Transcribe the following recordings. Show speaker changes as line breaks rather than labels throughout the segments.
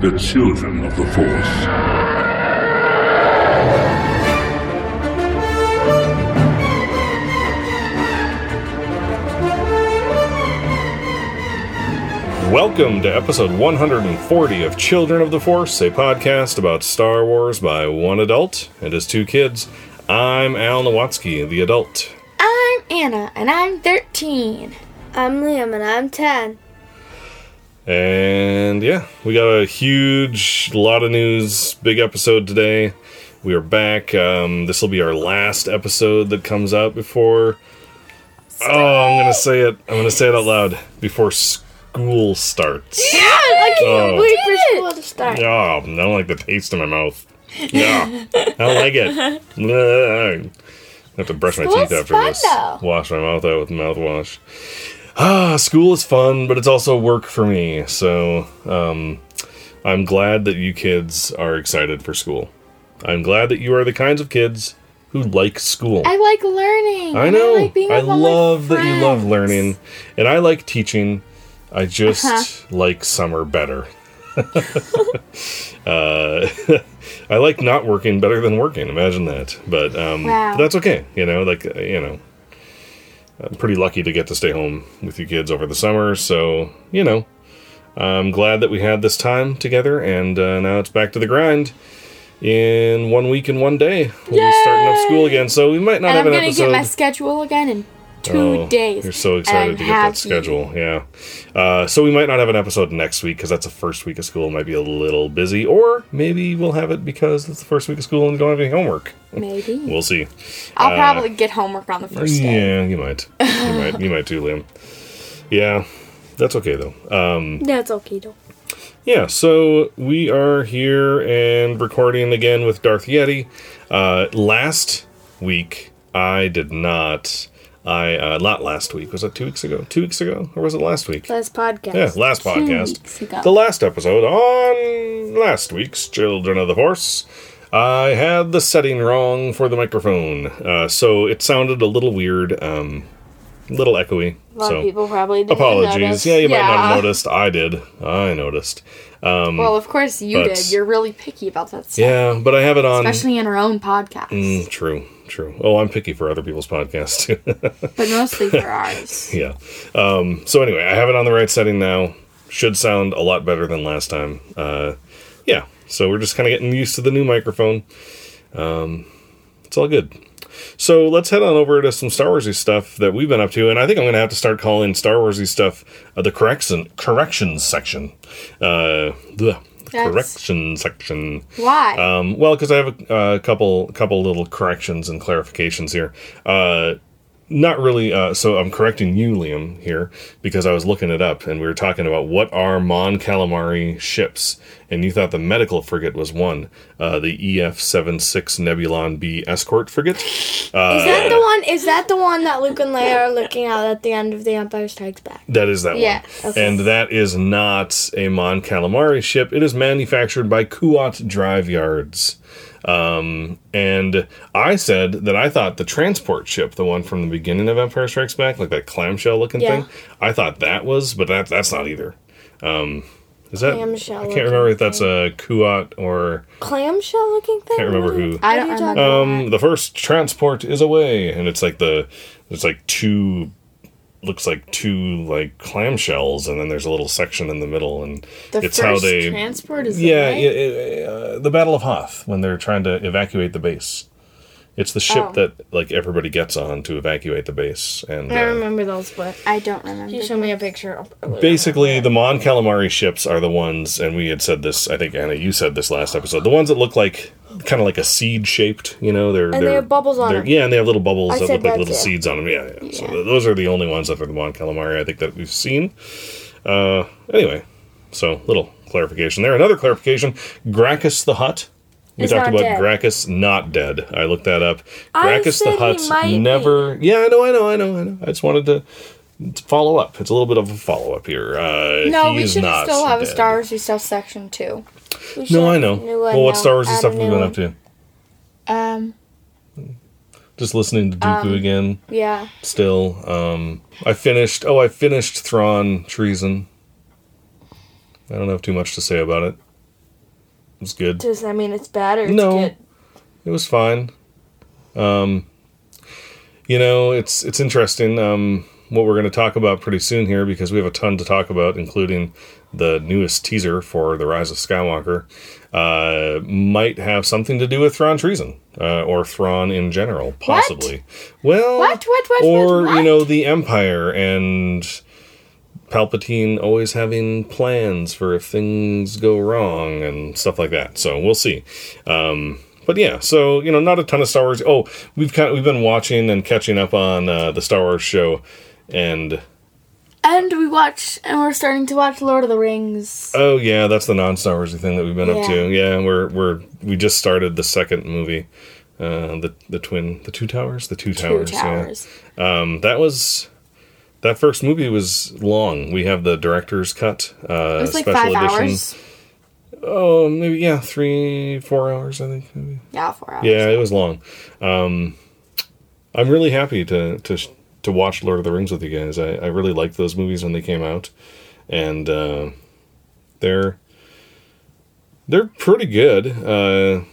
the children of the Force.
Welcome to episode 140 of Children of the Force, a podcast about Star Wars by one adult and his two kids. I'm Al Nowatzki, the adult.
I'm Anna, and I'm 13.
I'm Liam and I'm 10.
And yeah, we got a huge lot of news, big episode today. We are back. Um, this will be our last episode that comes out before. Oh, I'm gonna say it. I'm gonna say it out loud before school starts.
Yeah, I can't
Oh.
wait for school to start.
Oh, I don't like the taste in my mouth. Yeah, I don't like it. I have to brush my
School's
teeth after
fun,
this.
though.
Wash my mouth out with mouthwash. Ah, school is fun, but it's also work for me. So, um, I'm glad that you kids are excited for school. I'm glad that you are the kinds of kids who like school.
I like learning.
I know.
like being
I
all my
love that you love learning, and I like teaching. I just
Uh-huh.
like summer better. uh, I like not working better than working. Imagine that, but um,
Wow.
that's okay. You know, like you know, I'm pretty lucky to get to stay home with you kids over the summer. So you know, I'm glad that we had this time together, and uh, now it's back to the grind. In one week and one day, we'll be starting up school again. So we might not
And
have
I'm
an
going to get my schedule again in two
Oh,
days.
You're so excited to get that schedule. Yeah. Uh, so we might not have an episode next week because that's the first week of school. It might be a little busy, or maybe we'll have it because it's the first week of school and you don't have any homework.
Maybe.
We'll see.
I'll
uh,
probably get homework on the first day.
Yeah, you might. You might. You might too, Liam. Yeah, that's okay though. Um,
That's okay though.
yeah, so we are here and recording again with Darth Yeti. Uh, last week, I did not. I uh, not last week. Was that two weeks ago? Two weeks ago, or was it last week?
Last podcast.
Yeah, last
Two
podcast. The last episode on last week's Children of the Force. I had the setting wrong for the microphone, uh, so it sounded a little weird, um, little echoey.
A lot
so
of people probably didn't
apologies.
notice.
Yeah, you might not have noticed. I did. I noticed.
well, of course you
but-
did. You're really picky about that stuff.
Yeah, but I have it on.
Especially in our own podcast.
Mm, true, true. Oh, I'm picky for other people's podcasts too.
But mostly for ours.
yeah. Um, so anyway, I have it on the right setting now. Should sound a lot better than last time. Uh, yeah. So we're just kind of getting used to the new microphone. Um, it's all good. So let's head on over to some Star Warsy stuff that we've been up to, and I think I'm going to have to start calling Star Warsy stuff uh, the correction corrections section. Uh, the
That's-
correction section.
Why?
Um, well, because I have a, a couple couple little corrections and clarifications here. Uh, not really. Uh, so I'm correcting you, Liam, here because I was looking it up and we were talking about what are Mon Calamari ships, and you thought the medical frigate was one, uh, the EF 76 Nebulon B escort frigate.
Is that the one? Is that the one that Luke and Leia are looking out at the end of The Empire Strikes Back?
That is that
Yeah,
one.
okay.
And that is not a Mon Calamari ship. It is manufactured by Kuat Drive Yards. Um, and I said that I thought the transport ship, the one from the beginning of Empire Strikes Back, like that clamshell looking
Yeah.
thing, I thought that was, but that that's not either. Um, is that?
Clamshell
I can't remember if that's a Kuat or
Clamshell looking thing.
I can't remember who.
I don't
are you
remember.
talking
um, the first transport is away, and it's like the it's like two looks like two like clamshells, and then there's a little section in the middle, and
the
it's how they
transport is
yeah,
the
yeah, uh, the Battle of Hoth when they're trying to evacuate the base. It's the ship
Oh.
that like everybody gets on to evacuate the base, and
I
uh,
remember those, but
I don't remember.
you show me a picture.
Basically the Mon Calamari ships are the ones, and we had said this. I think Anna, you said this last episode. The ones that look like kind of like a seed shaped. You know, they're
they
they're-
have bubbles on them.
Yeah, and they have little bubbles
I
that
said
look like little
too.
seeds on them. Yeah, yeah. So th- those are the only ones that are the Mon Calamari I think that we've seen. Uh, anyway, so little clarification there. Another clarification: Grakkus the Hutt. We talked about
dead.
Grakkus not dead. I looked that up.
Grakkus
the
he
Hutt's
might be.
never. Yeah, I know, I know, I know, I know. I just wanted to follow up. It's a little bit of a follow up here. Uh,
no,
he
we should still have a
dead.
Star Wars stuff section too.
No, I know. Well, what. Star Wars
Add a
stuff have we
new
been up to?
Um,
Just listening to Dooku
Um,
again.
yeah.
Still, um, I finished. Oh, I finished Thrawn Treason. I don't have too much to say about it. Was good.
Does that mean it's bad or it's
No.
good?
It was fine. Um, you know, it's it's interesting. Um, what we're going to talk about pretty soon here because we have a ton to talk about, including the newest teaser for the Rise of Skywalker. Uh, might have something to do with Thrawn treason uh, or Thrawn in general, possibly. Well,
What? What? What?
or
what,
you know, the Empire and Palpatine always having plans for if things go wrong and stuff like that. So we'll see. Um, but yeah, so you know, not a ton of Star Wars. Oh, we've kind of, we've been watching and catching up on uh, the Star Wars show, and
And we watch, and we're starting to watch Lord of the Rings.
oh yeah, that's the non-Star Warsy thing that we've been up to. Yeah, we're we're we just started the second movie, uh, the the twin, the two towers, the two,
Two
towers. yeah.
towers.
Um, that was that first movie was long. We have the director's cut, uh,
It was like
special
five
edition.
hours.
Oh, maybe yeah, three, four hours. I think. Maybe.
Yeah, four hours.
Yeah, it was long. Um, I'm really happy to to to watch Lord of the Rings with you guys. I, I really liked those movies when they came out, and uh, they're they're pretty good. Uh,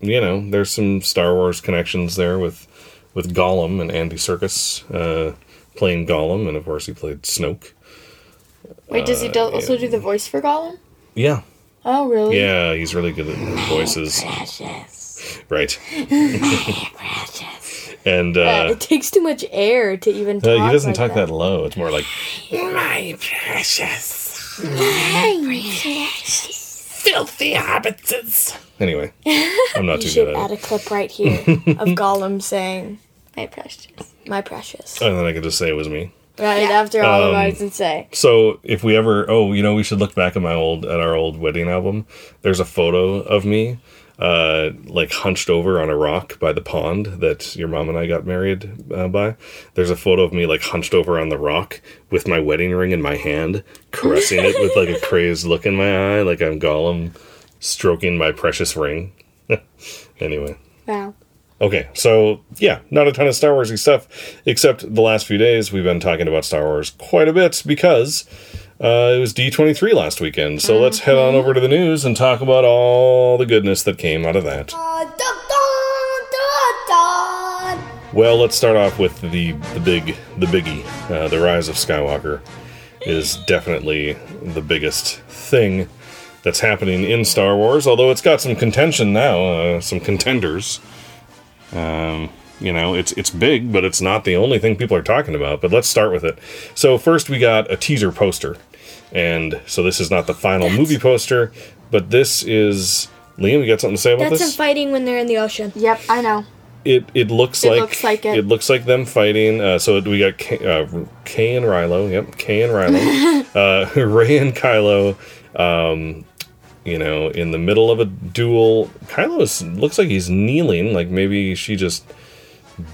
you know, there's some Star Wars connections there with with Gollum and Andy Serkis uh, playing Gollum, and of course he played Snoke.
Wait, does he do- also do the voice for Gollum?
Yeah,
Oh, really?
yeah, he's really good at voices. Right. and
Yeah,
uh,
it takes too much air to even talk.
uh, he doesn't
like
talk that. low. It's more like
my precious. My precious. Filthy hobbitses.
anyway. I'm not
You
too good at it.
should add
it.
a clip right here of Gollum saying,
My precious.
"My precious."
And then I could just say it was me.
Right
Yeah.
after all the
Um,
words and say,
So if we ever, oh, you know, we should look back at my old at our old wedding album. There's a photo of me, uh, like hunched over on a rock by the pond that your mom and I got married uh, by. There's a photo of me like hunched over on the rock with my wedding ring in my hand, caressing it with like a crazed look in my eye, like I'm Gollum stroking my precious ring. anyway.
"Wow."
Okay, so yeah, not a ton of Star Warsy stuff, except the last few days we've been talking about Star Wars quite a bit because uh, it was D23 last weekend. So let's head on over to the news and talk about all the goodness that came out of that. Well, let's start off with the the big the biggie. Uh, the Rise of Skywalker is definitely the biggest thing that's happening in Star Wars. Although it's got some contention now, uh, some contenders. Um, you know, it's it's big, but it's not the only thing people are talking about. But let's start with it. So first, we got a teaser poster, and so this is not the final movie poster, but this is. Liam, you got something to say about this
That's them fighting when they're in the ocean.
Yep, I know.
it it looks like
It
like
looks like it. it.
looks like them fighting. Uh, so we got Kay, uh, Kay and Rilo. Yep, Kay and Rilo. uh, Rey and Kylo. Um, you know, in the middle of a duel. Kylo looks like he's kneeling. Like maybe she just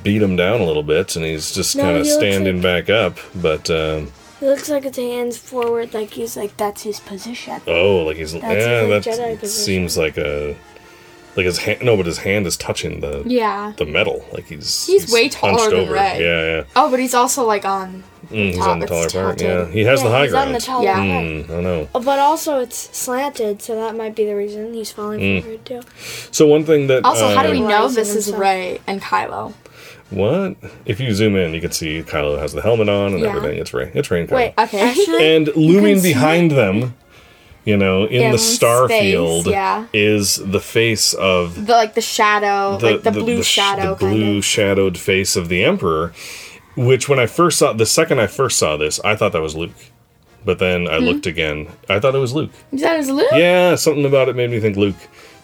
beat him down a little bit, and he's just
No,
kind of
looks
standing back up. But um,
It looks like his hands forward, like he's like that's his position.
oh, like he's
That's
yeah,
his, like,
that seems like a like his hand. No, but his hand is touching the
Yeah.
the metal. Like he's
He's way taller than
over.
Rey.
Yeah, yeah.
Oh, but he's also like on.
Mm, he's
top,
on the taller part. Yeah, he has the
Yeah,
high
he's
ground.
on the taller
Yeah.
part.
Mm, I know.
Oh, But also it's slanted, so that might be the reason he's falling
Mm.
forward too.
So one thing that
Also, how do we know this is. Rey and Kylo?
What? If you zoom in, you can see Kylo has the helmet on and
Yeah.
everything. It's Rey. It's Rey and Kylo.
Wait,
Okay.
actually,
and looming behind them, you know, in,
In
the
space,
field,
yeah.
is the face of
The like the shadow, like the, blue
sh-
shadow,
the blue
of.
shadowed face of the Emperor. Which, when I first saw, the second I first saw this, I thought that was Luke. But then? I hmm? looked again. I thought it was Luke.
Is that his Luke?
Yeah, something about it made me think Luke.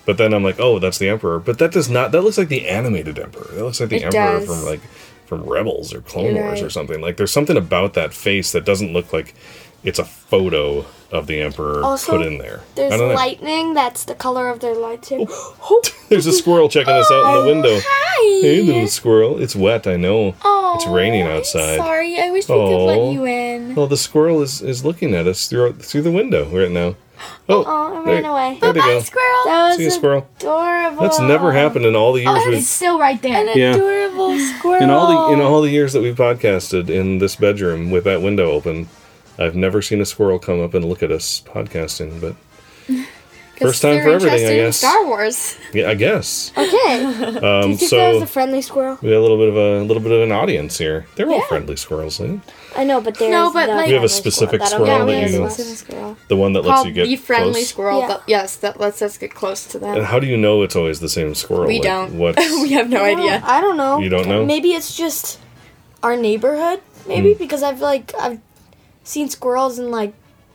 But then I'm like, oh, that's the Emperor. But that does not. That looks like the animated Emperor. That looks like the
It
Emperor
does.
from like from Rebels or Clone
You're
Wars or something. Like there's something about that face that doesn't look like it's a photo of the Emperor
Also,
put in there.
there's
I don't know.
lightning. That's the color of their lightsaber.
Oh, there's a squirrel checking us out in the oh, window.
Hi.
Hey, little squirrel. It's wet. I know.
Oh,
it's raining outside.
Sorry, I wish we could let you in.
Well, the squirrel is, is looking at us through through the window right now. Oh,
Oh, it
there-
ran away.
There they go.
squirrel.
That was
See a squirrel.
adorable.
That's never happened in all the years
Oh,
we've
it's still right there.
An
Yeah.
adorable squirrel.
in all the in all the years that we've podcasted in this bedroom with that window open, I've never seen a squirrel come up and look at us podcasting. But First time for everything, I guess.
Star Wars.
Yeah, I guess.
Okay. Do you
Um,
think that was
so
a friendly squirrel?
we got a little bit of a, little bit of an audience here. They're all
Yeah.
friendly squirrels. eh?
I know, but there's
No, but,
the
like-
You have a specific
that'll
squirrel
get
that you-
a specific squirrel.
The one that lets
Called
you get
the friendly
close.
squirrel.
Yeah.
that- yes, that lets us get close to them.
And how do you know it's always the same squirrel?
we
Like,
don't.
What's
we have no idea.
I don't know.
You don't know?
Maybe it's just our neighborhood. Maybe
Hmm.
because I've like I've seen squirrels in like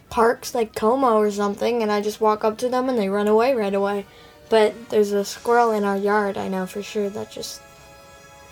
parks like Como or something, and I just walk up to them and they run away right away. But there's a squirrel in our yard. I know for sure that just.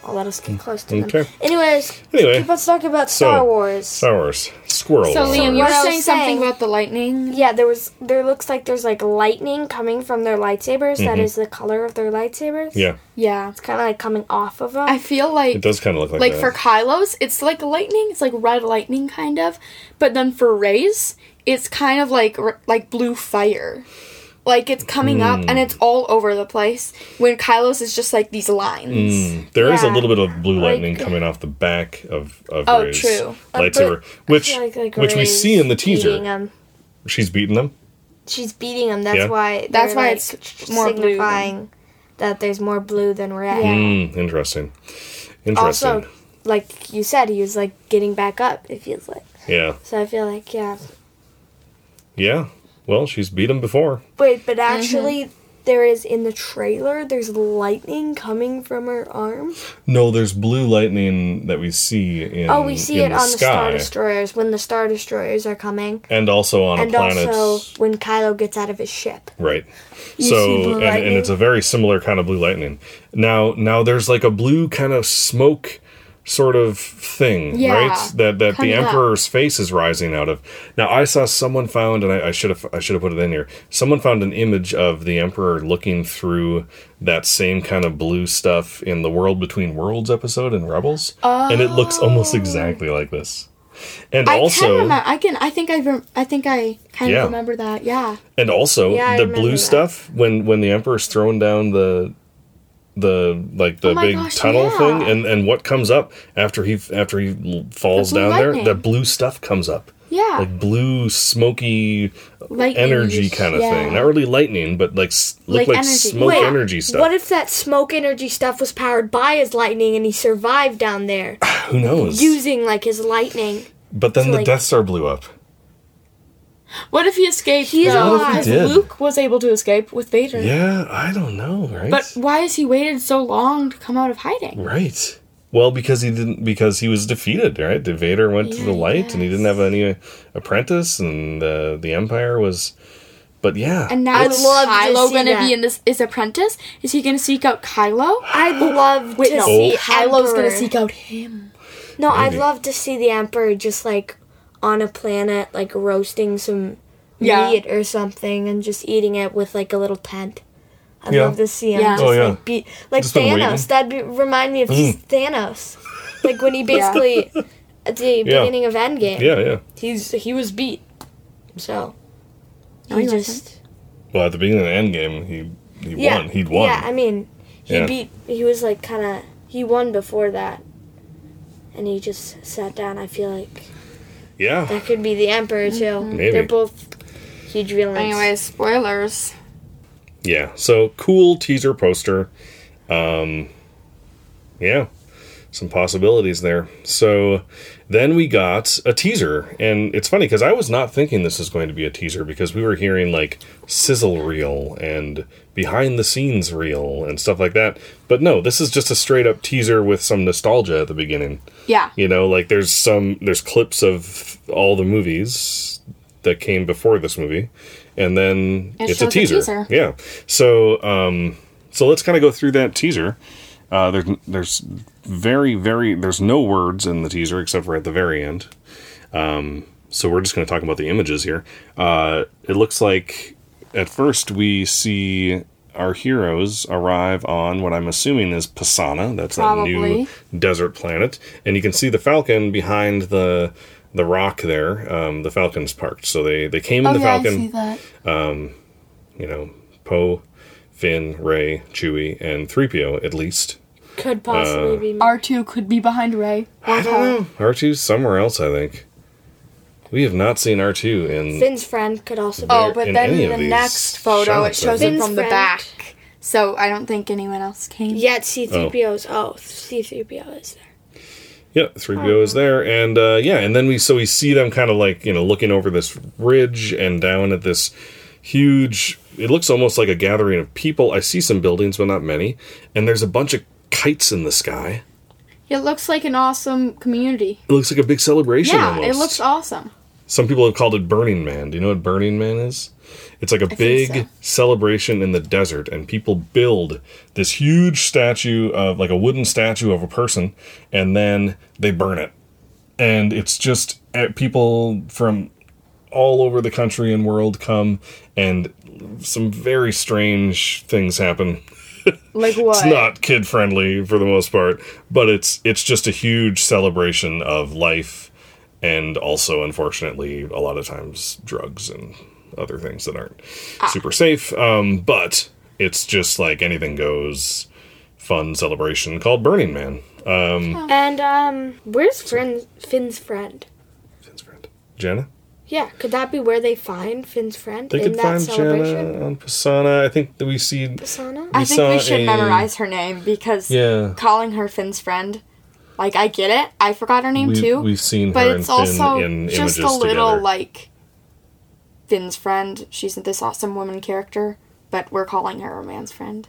I'll let us get close to them.
Okay.
Anyways,
Anyway,
let's talk about Star
so,
Wars.
Star Wars squirrel.
So
Wars.
Liam, you
what
were saying something about the lightning.
Yeah, there was. There looks like there's like lightning coming from their lightsabers. That is the color of their lightsabers.
Mm-hmm. yeah,
Yeah.
it's kind of like coming off of them.
I feel like
it does kind of look like
like
that.
for Kylo's, it's like lightning. It's like red lightning, kind of. But then for Rey's, it's kind of like like blue fire. Like it's coming up
Hmm.
and it's all over the place. When Kylo's is just like these lines.
Mm, there is a little bit of blue
Like-
lightning coming off the back of, of
Oh,
Rey's
true.
Lightsaber,
but
which
like, like,
which we see in the
beating
teaser.
'em.
She's beating them.
She's beating them. That's
Yeah.
why.
That's why
like,
it's more blue
signifying that there's more blue than red.
Mm, interesting. Interesting.
Also, like you said, he was like getting back up. It feels like.
yeah,
So I feel like yeah.
yeah. Well, she's beat him before.
Wait, but mm-hmm. actually, there is in the trailer. There's lightning coming from her arm.
No, there's blue lightning that we see in.
Oh, we see
in
it on the Star Destroyers when the Star Destroyers are coming,
and also on
and
a planet.
also when Kylo gets out of his ship.
Right.
You
so
see blue
and, and it's a very similar kind of blue lightning. Now now there's like a blue kind of smoke sort of thing,
Yeah,
right? That that the
coming up.
emperor's face is rising out of. Now I saw someone found, and I should have I should have put it in here. Someone found an image of the emperor looking through that same kind of blue stuff in the World Between Worlds episode in Rebels, and it looks almost oh. exactly like this. And
I can
also,
remember. I can. I think I. Rem- I think I kind
Yeah.
of remember that. Yeah.
And also
Yeah,
the blue
that.
stuff when when the emperor's thrown down the the like the
Oh
big
gosh,
tunnel
yeah.
thing and and what comes up after he after he falls
The
down there
lightning.
the blue stuff comes up
Yeah.
like blue smoky
Lightning
energy kind of
yeah.
thing not really lightning but like look
Like
like,
energy.
smoke
Wait,
energy stuff
What if that smoke energy stuff was powered by his lightning and he survived down there
who knows
using like his lightning?
but then
so,
the
like-
death star blew up
What if he escaped?
He's
though?
alive.
What if he did?
Luke was able to escape with Vader.
yeah i don't know right
But why has he waited so long to come out of hiding?
Right. Well, because he didn't, because he was defeated, right? The Vader went to the light, and he didn't have any apprentice, and uh, the Empire was. But yeah,
And now
I'd
is
love
Kylo gonna be in this his apprentice? Is he gonna seek out Kylo?
I'd love
Wait,
to
no.
see
Kylo's gonna seek out him.
No, I'd love to see the Emperor just like on a planet, like roasting some
Yeah.
meat or something, and just eating it with like a little tent. I'd
Yeah.
love to see him
Yeah.
just
Oh, yeah.
like be like
Just
Thanos.
Mm.
That'd be, remind me of Thanos, like when he basically at the beginning of Endgame,
yeah, yeah.
he's he was beat, so
No,
he
he
just
Well, at the beginning of the Endgame, he he
yeah
won. He'd won.
Yeah, I mean, he
Yeah.
beat. He was like kind of he won before that, and he just sat down. I feel like
yeah.
that could be the Emperor too.
Maybe.
They're both huge villains.
Anyways, spoilers.
Yeah. So cool teaser poster. Um, yeah, some possibilities there. So then we got a teaser, and it's funny because I was not thinking this was going to be a teaser because we were hearing like sizzle reel and behind the scenes reel and stuff like that. But no, this is just a straight up teaser with some nostalgia at the beginning.
Yeah.
You know, like there's some there's clips of all the movies that came before this movie, and then
It
it's a
shows a
teaser.
teaser.
Yeah. So um, so let's kind of go through that teaser. Uh, there's there's very very there's no words in the teaser except for at the very end. Um, so we're just going to talk about the images here. Uh, it looks like at first we see our heroes arrive on what I'm assuming is Pasaana. That's that new desert planet, and you can see the Falcon behind the the rock there. Um, the Falcon's parked, so they they came in
Oh
the
yeah, I
Falcon
see that.
you know, Poe, Finn, Rey, Chewie, and 3PO at least.
Could possibly
Uh,
be.
R two could be behind Rey. Or
I don't know. R2's somewhere else, I think. We have not seen R two in
Finn's friend could also be.
Oh, but
in
then
any
in the next photo, it shows
I
it from the
Finn's
back. So I don't think anyone else came.
Yet C3PO's. Oh, C3PO is there.
Yeah, three PO is there, and uh, yeah, and then we so we see them kind of like you know looking over this ridge and down at this huge. It looks almost like a gathering of people. I see some buildings, but not many, and there's a bunch of kites in the sky.
It looks like an awesome community.
It looks like a big celebration.
Yeah,
almost.
it looks awesome.
Some people have called it Burning Man. Do you know what Burning Man is? It's like a big
so.
celebration in the desert, and people build this huge statue of, like a wooden statue of a person, and then they burn it. And it's just uh, people from all over the country and world come, and some very strange things happen.
Like what?
It's not kid friendly for the most part, but it's it's just a huge celebration of life and also unfortunately a lot of times drugs and other things that aren't super safe. Um, but it's just like anything goes fun celebration called Burning Man. Um,
And um, where's Finn's, Finn's friend?
Finn's friend. Jannah?
Yeah, could that be where they find Finn's friend
They
in
could
that
find
celebration?
Jannah on Pasaana. I think that we see
Pasaana?
I think we should
a-
memorize her name because
Yeah.
calling her Finn's friend, like I get it. I forgot her name
we,
too.
we've seen
but
her and
it's
Finn
also
in
just a little
together.
like Finn's friend. She's this awesome woman character, but we're calling her a man's friend.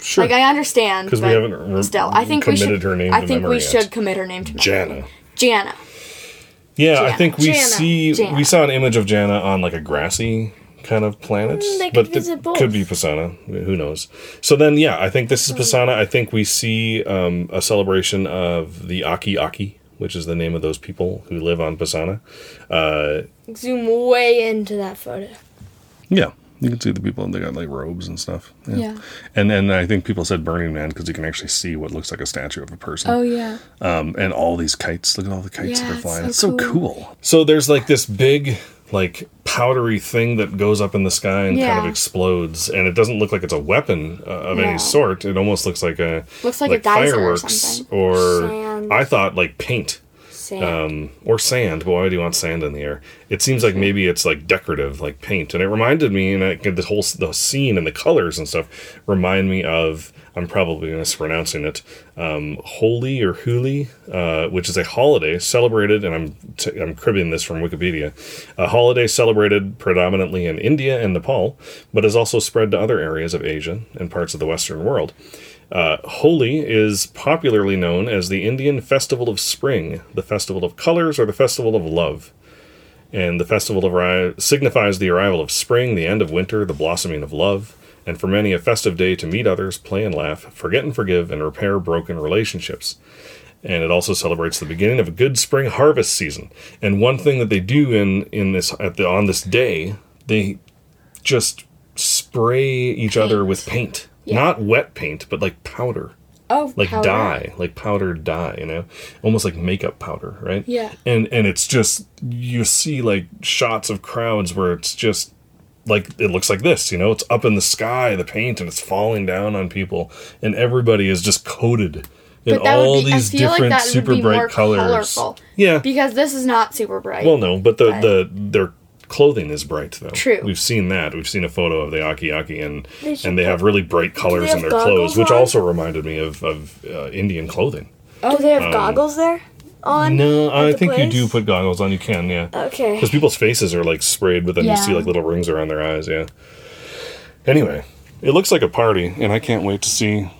sure.
Like I understand
because we haven't re-
still, I think we should.
her name
I think we
yet.
should commit her name to memory.
Jannah.
Jannah.
Yeah, I think we
Jannah.
see
Jannah.
we saw an image of Jannah on like a grassy kind of planet,
Mm,
but it could be Pasaana. Who knows? So then, yeah, I think this is
Hmm.
Pasaana. I think we see um, a celebration of the Aki Aki, which is the name of those people who live on Pasaana. Uh,
Zoom way into that photo.
yeah, you can see the people. And they got like robes and stuff.
Yeah.
And then I think people said Burning Man because you can actually see what looks like a statue of a person.
Oh yeah.
um, and all these kites. Look at all the kites
Yeah,
that are
it's
flying.
so
It's so
cool.
cool. So there's like this big, like powdery thing that goes up in the sky and kind of explodes, and it doesn't look like it's a weapon uh, of
No.
any sort. It almost looks like a
Looks like a geyser or
fireworks or I thought like paint.
Sand.
Um, or sand. But why do you want sand in the air? It seems like maybe it's like decorative, like paint. And it reminded me, and I, the whole the scene and the colors and stuff remind me of. I'm probably mispronouncing it. Um, Holi or Huli, uh, which is a holiday celebrated, and I'm t- I'm cribbing this from Wikipedia. A holiday celebrated predominantly in India and Nepal, but is also spread to other areas of Asia and parts of the Western world. Uh, Holi is popularly known as the Indian Festival of Spring, the Festival of Colors, or the Festival of Love. And the festival of arri- signifies the arrival of spring, the end of winter, the blossoming of love, and for many a festive day to meet others, play and laugh, forget and forgive, and repair broken relationships. And it also celebrates the beginning of a good spring harvest season. And one thing that they do in in this at the on this day, they just spray each other with paint. Not wet paint, but like powder
Oh,
like
powder.
dye, like powdered dye, you know, almost like makeup powder, right?
Yeah.
And and it's just you see like shots of crowds where it's just like it looks like this, you know, it's up in the sky, the paint, and it's falling down on people, and everybody is just coated in all
be.
These
like
different
would
super bright colors.
colorful.
Yeah.
Because this is not super bright.
Well, no, but the
But-
the their clothing is bright though.
True.
We've seen that. We've seen a photo of the Aki Aki, and
They
and they have really bright colors in their clothes, which also reminded me of of uh, Indian clothing.
Do they have goggles there? On?
Um, No, I think you do put goggles on. You can, yeah.
Okay.
Because people's faces are like sprayed, but then you see like little rings around their eyes. Yeah. Anyway, it looks like a party, and I can't wait to see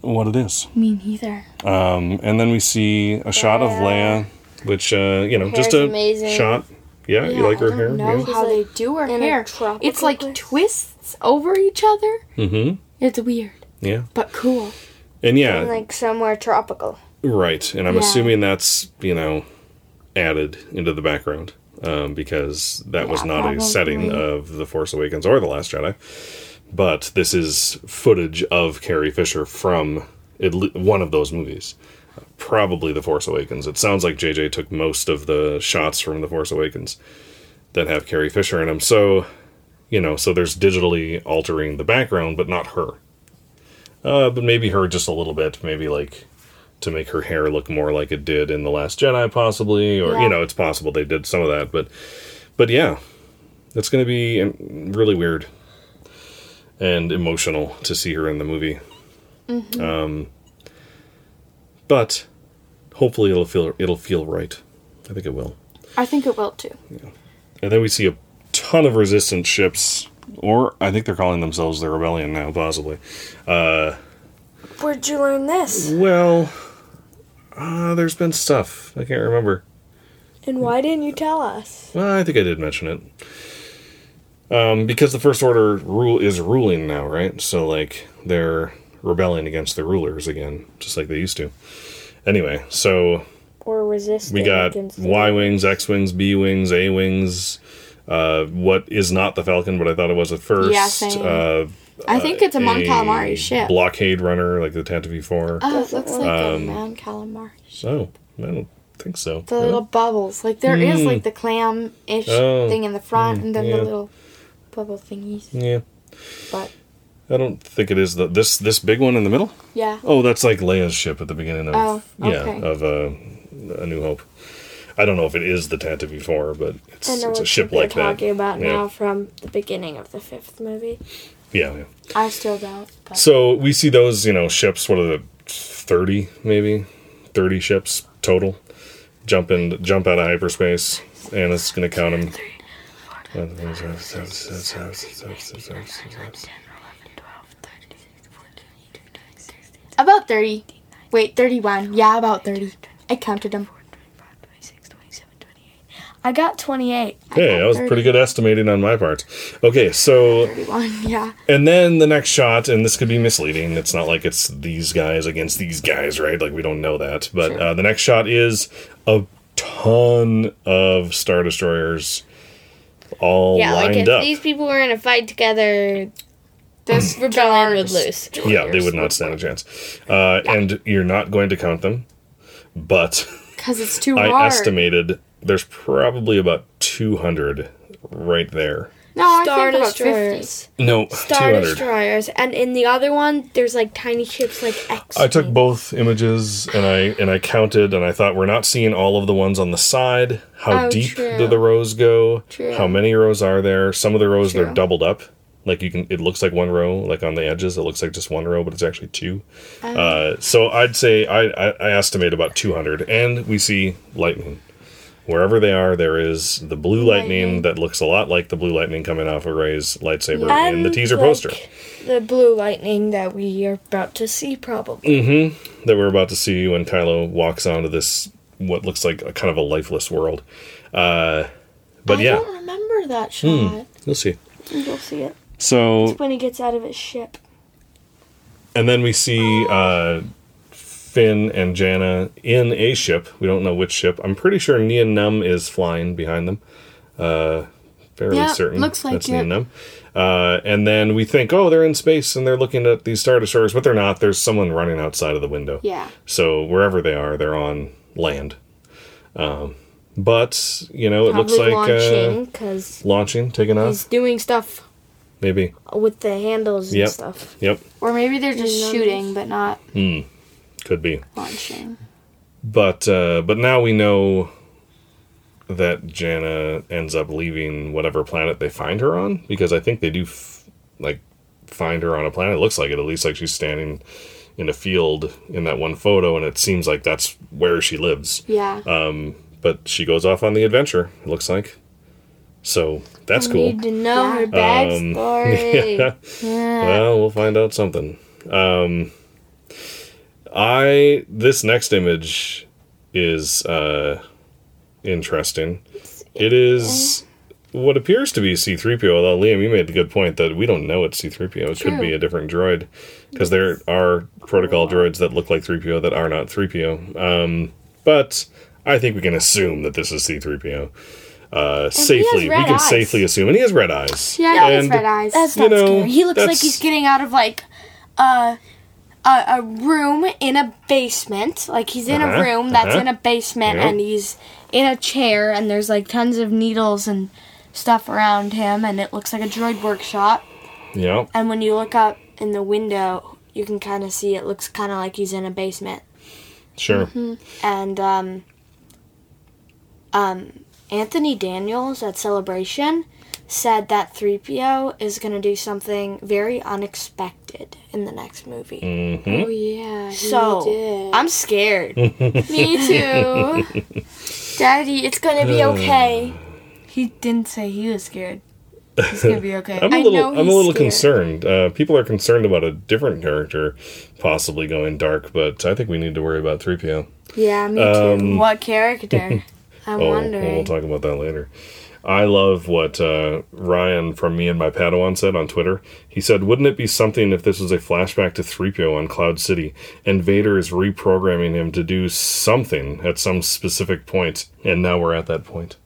what it is.
Me neither.
Um, and then we see a shot of Leia, which uh, you know, just a
amazing.
shot. Yeah, you like her
I
hair?
don't know
Yeah.
how
She's,
they do her
in
hair. It's like
place.
twists over each other.
Mm-hmm.
It's weird,
Yeah.
but cool.
And yeah,
Like somewhere tropical.
right. And I'm
Yeah.
assuming that's you know added into the background um, because that was
Yeah,
not a setting of the Force Awakens or the Last Jedi. But this is footage of Carrie Fisher from at one of those movies. Probably The Force Awakens. It sounds like JJ took most of the shots from The Force Awakens that have Carrie Fisher in them. So, you know, so there's digitally altering the background, but not her. Uh, but maybe her just a little bit. Maybe like to make her hair look more like it did in the Last Jedi, possibly, or
Yeah.
you know, it's possible they did some of that, but but yeah, it's going to be um, really weird and emotional to see her in the movie. Um, but hopefully it'll feel it'll feel right. I think it will.
I think it will too. Yeah.
And then we see a ton of resistance ships, or I think they're calling themselves the Rebellion now, possibly.
Where'd you learn this?
Well, uh, there's been stuff. I can't remember.
And why didn't you tell us?
Well, I think I did mention it. Um, because the First Order rule is ruling now, right? So, like, they're rebelling against the rulers again, just like they used to. Anyway, so
Or resisting
we got Y wings, X wings, B wings, A wings. Uh, what is not the Falcon, but I thought it was at first.
Yeah, same.
Uh,
I think it's a Mon Calamari ship.
blockade runner like the Tantive 4
Oh, it looks like
Um,
a Mon Calamari.
So I don't think so.
The little bubbles. Like there is
Hmm.
like the clam ish
Oh.
thing in the front and then
yeah.
the little bubble thingies.
Yeah,
But
I don't think it is the this this big one in the middle.
yeah.
Oh, that's like Leia's ship at the beginning of
Oh,
yeah of uh, A New Hope. I don't know if it is the Tantive 4 but it's it's a ship like that.
talking about
Yeah.
now from the beginning of the fifth movie.
Yeah, yeah.
I still don't. But
So we see those, you know, ships. What are the thirty, maybe thirty ships total? Jump in, jump out of hyperspace, and it's gonna count them.
About thirty. Wait, thirty-one. Yeah, about thirty. I counted them.
I got 28.
Hey, that was pretty good estimating on my part. Okay, so
Thirty-one. Yeah.
and then the next shot, and this could be misleading. It's not like it's these guys against these guys, right? Like we don't know that. But
Sure.
uh, the next shot is a ton of star destroyers, all
Yeah, like if
up.
these people were in a fight together,
This
rebellion would
Jar
lose.
Yeah, they would not stand a chance. Uh, And you're not going to count them, but
because it's too
I
hard.
estimated there's probably about 200 right there.
No, I
Star
think about fifty.
destroyers.
No,
Star
200.
destroyers. And in the other one, there's like tiny ships like X.
I took both images and I and I counted and I thought we're not seeing all of the ones on the side. How
Oh,
deep
true.
do the rows go?
True.
How many rows are there? Some of the rows they're
True.
doubled up. Like you can, it looks like one row. Like on the edges, it looks like just one row, but it's actually two.
Oh.
Uh, so I'd say I, I I estimate about 200, and we see lightning. Wherever they are, there is the blue lightning,
Lightning.
that looks a lot like the blue lightning coming off of Rey's lightsaber in the teaser
like,
poster
The blue lightning that we are about to see, probably.
Mm-hmm. that we're about to see when Kylo walks onto this what looks like a kind of a lifeless world. Uh, but
I
yeah, I
don't remember that shot.
you'll see.
You'll see it
So
when he gets out of his ship.
and then we see uh, Finn and Jannah in a ship. We don't know which ship. I'm pretty sure Nien Nunb is flying behind them. Uh, fairly
Yeah,
certain.
looks like
that's
it.
Nien Nunb. Uh, and then we think, oh, they're in space and they're looking at these star destroyers, but they're not. There's someone running outside of the window.
Yeah.
So wherever they are, they're on land. Um, but you know, it
Probably
looks like
launching
uh,
because
launching, taking off,
he's doing stuff
maybe.
with the handles
Yep.
and stuff.
Yep,
Or maybe they're just
Numbers.
shooting but not
could be.
launching.
But uh, but now we know that Jannah ends up leaving whatever planet they find her on because I think they do f- like find her on a planet. It looks like it, at least like she's standing in a field in that one photo, and it seems like that's where she lives.
Yeah.
Uh, But she goes off on the adventure. It looks like. So that's cool.
Need to know
Yeah.
her backstory.
Yeah. Well, we'll find out something. Um, I this next image is uh, interesting. It is what appears to be C-3PO. Although Liam, you made the good point that we don't know it's C-3PO. It could be a different droid because there are protocol droids that look like 3PO that are not 3PO. Um, but I think we can assume that this is C-3PO. Uh, safely, we can
eyes.
safely assume, and he has red eyes.
Yeah, he has
And-
red eyes.
That's
You
not
know,
scary.
he looks like he's getting out of like a a, a room in a basement. Like he's in
Uh-huh,
a room that's
uh-huh.
in a basement
Yep.
and he's in a chair and there's like tons of needles and stuff around him and it looks like a droid workshop.
Yeah.
And when you look up in the window, you can kind of see it looks kind of like he's in a basement.
Sure.
and um, um, Anthony Daniels at Celebration said that 3PO is going to do something very unexpected in the next movie.
hmm
Oh yeah. he
So
did.
I'm scared.
me too. Daddy, it's gonna be okay.
he didn't say he was scared. He's gonna be okay.
I'm a
I
little,
know
I'm a little
scared.
concerned. Uh, people are concerned about a different character possibly going dark, but I think we need to worry about 3PO.
Yeah, me
Um,
too.
what character? I'm
Oh,
wondering.
we'll talk about that later. I love what uh, Ryan from Me and My Padawan said on Twitter. He said, Wouldn't it be something if this was a flashback to 3PO on Cloud City and Vader is reprogramming him to do something at some specific point, and now we're at that point?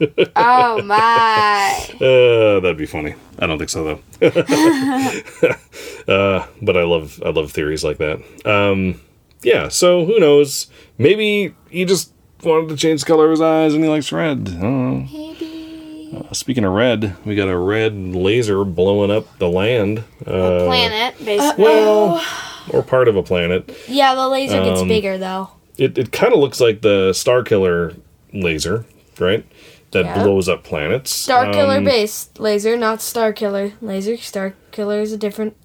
oh my.
Uh, that'd be funny. I don't think so though. uh, but I love I love theories like that. Um, yeah. So who knows? Maybe he just wanted to change the color of his eyes and he likes red. I don't know.
Maybe.
Uh, speaking of red, we got a red laser blowing up the land. Uh,
Planet, basically.
well, or part of a planet.
yeah, the laser gets
um,
bigger though.
It it kind of looks like the Star Killer laser, right? That
Yeah.
blows up planets.
Star Killer
Um,
base laser, not Star Killer laser. Star Killer is a different.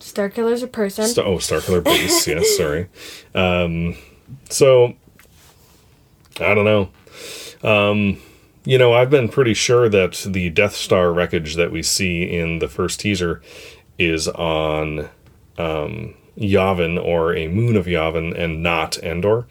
Star Killer's a person.
Star, oh, Star Killer Base. yes, sorry. Um, so, I don't know. Um, you know, I've been pretty sure that the Death Star wreckage that we see in the first teaser is on um, Yavin or a moon of Yavin and not Endor.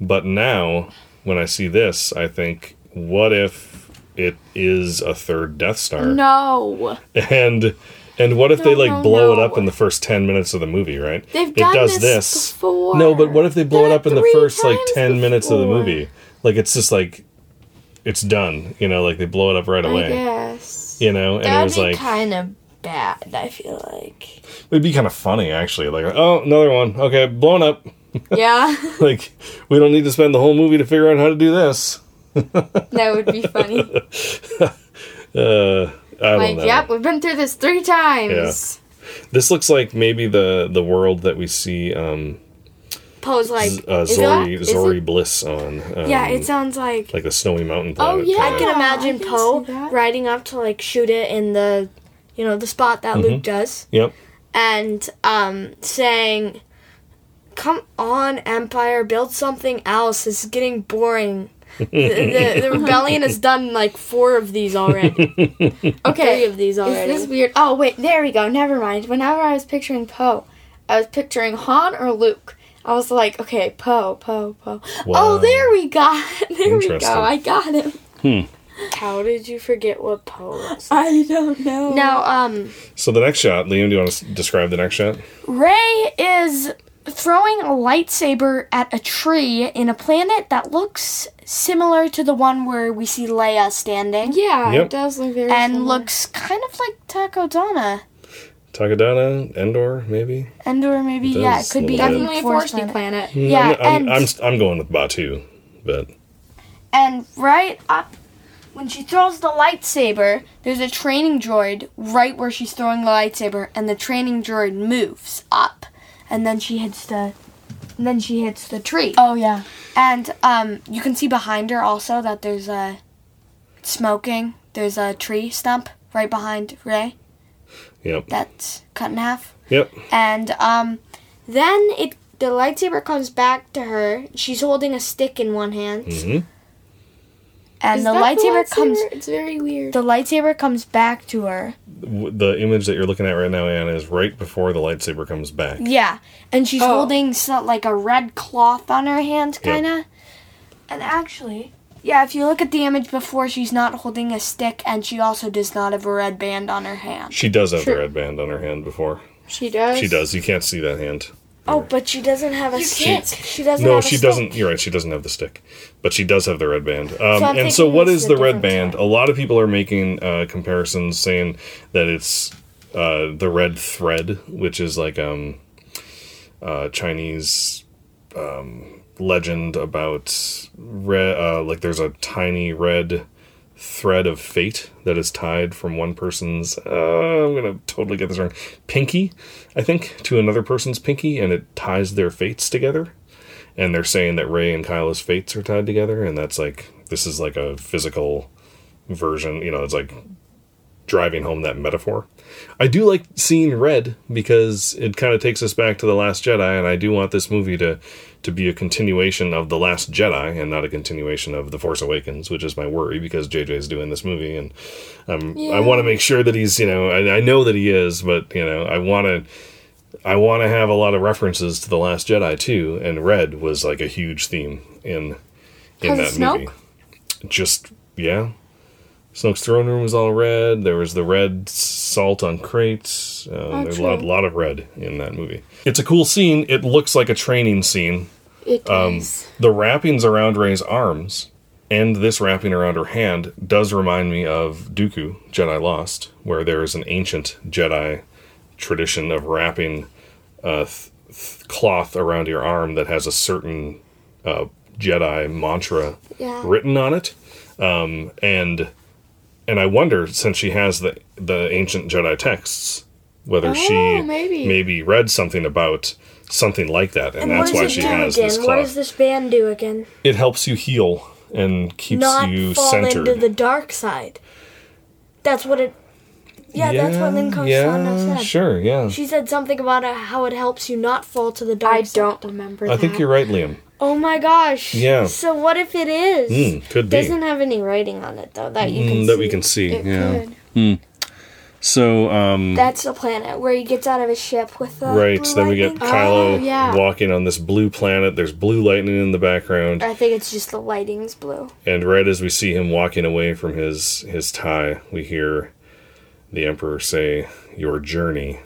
But now, when I see this, I think, what if it is a third Death Star?
No.
and and what if they like
no,
blow it up in the first 10 minutes of the movie right
They've
it
done
does
this
this,
before.
no but what if they blow it up in the first like
times
10 minutes of the movie like it's just like it's done you know like they blow it up right
I
away
guess.
you know and it
That'd
was
be
like
kind of bad. I feel like.
it'd be kind of funny actually like oh another one okay blown up
Yeah,
like we don't need to spend the whole movie to figure out how to do this
that would be funny.
uh I don't
Like,
know.
yep, we've been through this three times. Yeah.
This looks like maybe the the world that we see um,
Pose like.
uh,
is
Zori
it- is
Zori Bliss on. Um,
yeah, it sounds like.
like the snowy mountain
Oh,
planet.
yeah.
I
kinda.
can imagine
can
Poe riding up to like shoot it in the, you know, the spot that Luke does,
Yep.
and um saying, "Come on, Empire, build something else. This is getting boring." the, the, the rebellion has done like four of these already.
Okay.
Three of these already.
This is this weird? Oh, wait, there we go. Never mind. Whenever I was picturing Poe, I was picturing Han or Luke. I was like, okay, Poe, Poe, Poe.
Wow.
Oh, there we go. There we go. I got him.
How did you forget what Poe looks
I don't know.
Now, um,
So the next shot, Liam, do you want to s- describe the next shot?
Rey is throwing a lightsaber at a tree in a planet that looks similar to the one where we see Leia standing.
Yeah,
Yep.
it does look very
And
similar.
looks kind of like Takodana.
Takadana, Endor, maybe.
Endor, maybe,
It
yeah, it could be
definitely a
Forest
foresty planet.
Yeah,
I'm, I'm, I'm, I'm going with Batuu, but
and right up when she throws the lightsaber, there's a training droid right where she's throwing the lightsaber, and the training droid moves up, and then she hits the, and then she hits the tree.
Oh, yeah.
And um, you can see behind her also that there's a smoking. There's a tree stump right behind Rey
yep,
that's cut in half.
yep.
And um, then it the lightsaber comes back to her. She's holding a stick in one hand,
Mm-hmm.
and
Is
the
that
lightsaber, comes.
It's very weird.
The lightsaber comes back to her.
The image that you're looking at right now, Anna, is right before the lightsaber comes back.
Yeah, and she's
Oh.
holding so, like a red cloth on her hand, kind of. And actually, yeah, if you look at the image before, she's not holding a stick, and she also does not have a red band on her hand.
She does have the
Sure.
red band on her hand before.
she does.
She does. You can't see that hand.
Oh, but she doesn't have a stick. She doesn't.
No,
have a
she
stick.
doesn't. You're right. She doesn't have the stick, but she does have the red band. Um,
I'm
and so,
thinking
what
it's
is
a
the red
different
band?
type.
A lot of people are making uh, comparisons, saying that it's uh, the red thread, which is like um, uh, Chinese um, legend about red. Uh, like there's a tiny red thread of fate that is tied from one person's uh, I'm gonna totally get this wrong pinky I think to another person's pinky and it ties their fates together and they're saying that Rey and Kylo's fates are tied together, and that's like this is like a physical version. You know, it's like driving home that metaphor. I do like seeing red because it kind of takes us back to the Last Jedi, and I do want this movie to to be a continuation of the Last Jedi and not a continuation of the Force Awakens, which is my worry because JJ is doing this movie, and um, I want to make sure that he's you know I, I know that he is, but you know I want to. I want to have a lot of references to the Last Jedi too, and red was like a huge theme in in that
of
movie. Just yeah, Snoke's throne room was all red. There was the red salt on crates. Uh, there's a lot, lot of red in that movie. It's a cool scene. It looks like a training scene.
It
Um,
is.
The wrappings around Rey's arms and this wrapping around her hand does remind me of Dooku, Jedi Lost, where there is an ancient Jedi tradition of wrapping uh, th- th- cloth around your arm that has a certain uh, Jedi mantra
Yeah.
written on it. Um, and and I wonder, since she has the the ancient Jedi texts, whether she
Oh, maybe.
maybe read something about something like that, and,
And
that's why
does
she
it
has
again?
this
What does this band do again?
it helps you heal and keeps
Not
you
fall
centered.
into the dark side. That's what it. Yeah, that's what Lin Kosana
yeah,
said.
Sure, yeah.
She said something about uh, how it helps you not fall to the dark
I
side.
don't remember.
I think you're right, Liam.
Oh my gosh.
Yeah.
So what if it is?
Mm, could be.
Doesn't have any writing on it though that you can
Mm, that
see.
we can see.
It
yeah.
could.
So, um,
That's the planet where he gets out of his ship with the
right.
blue
Then we get
lightning.
Kylo
Oh, yeah.
walking on this blue planet. There's blue lightning in the background,
I think it's just the lighting's blue.
and right as we see him walking away from his his tie, we hear the Emperor say, "Your journey,"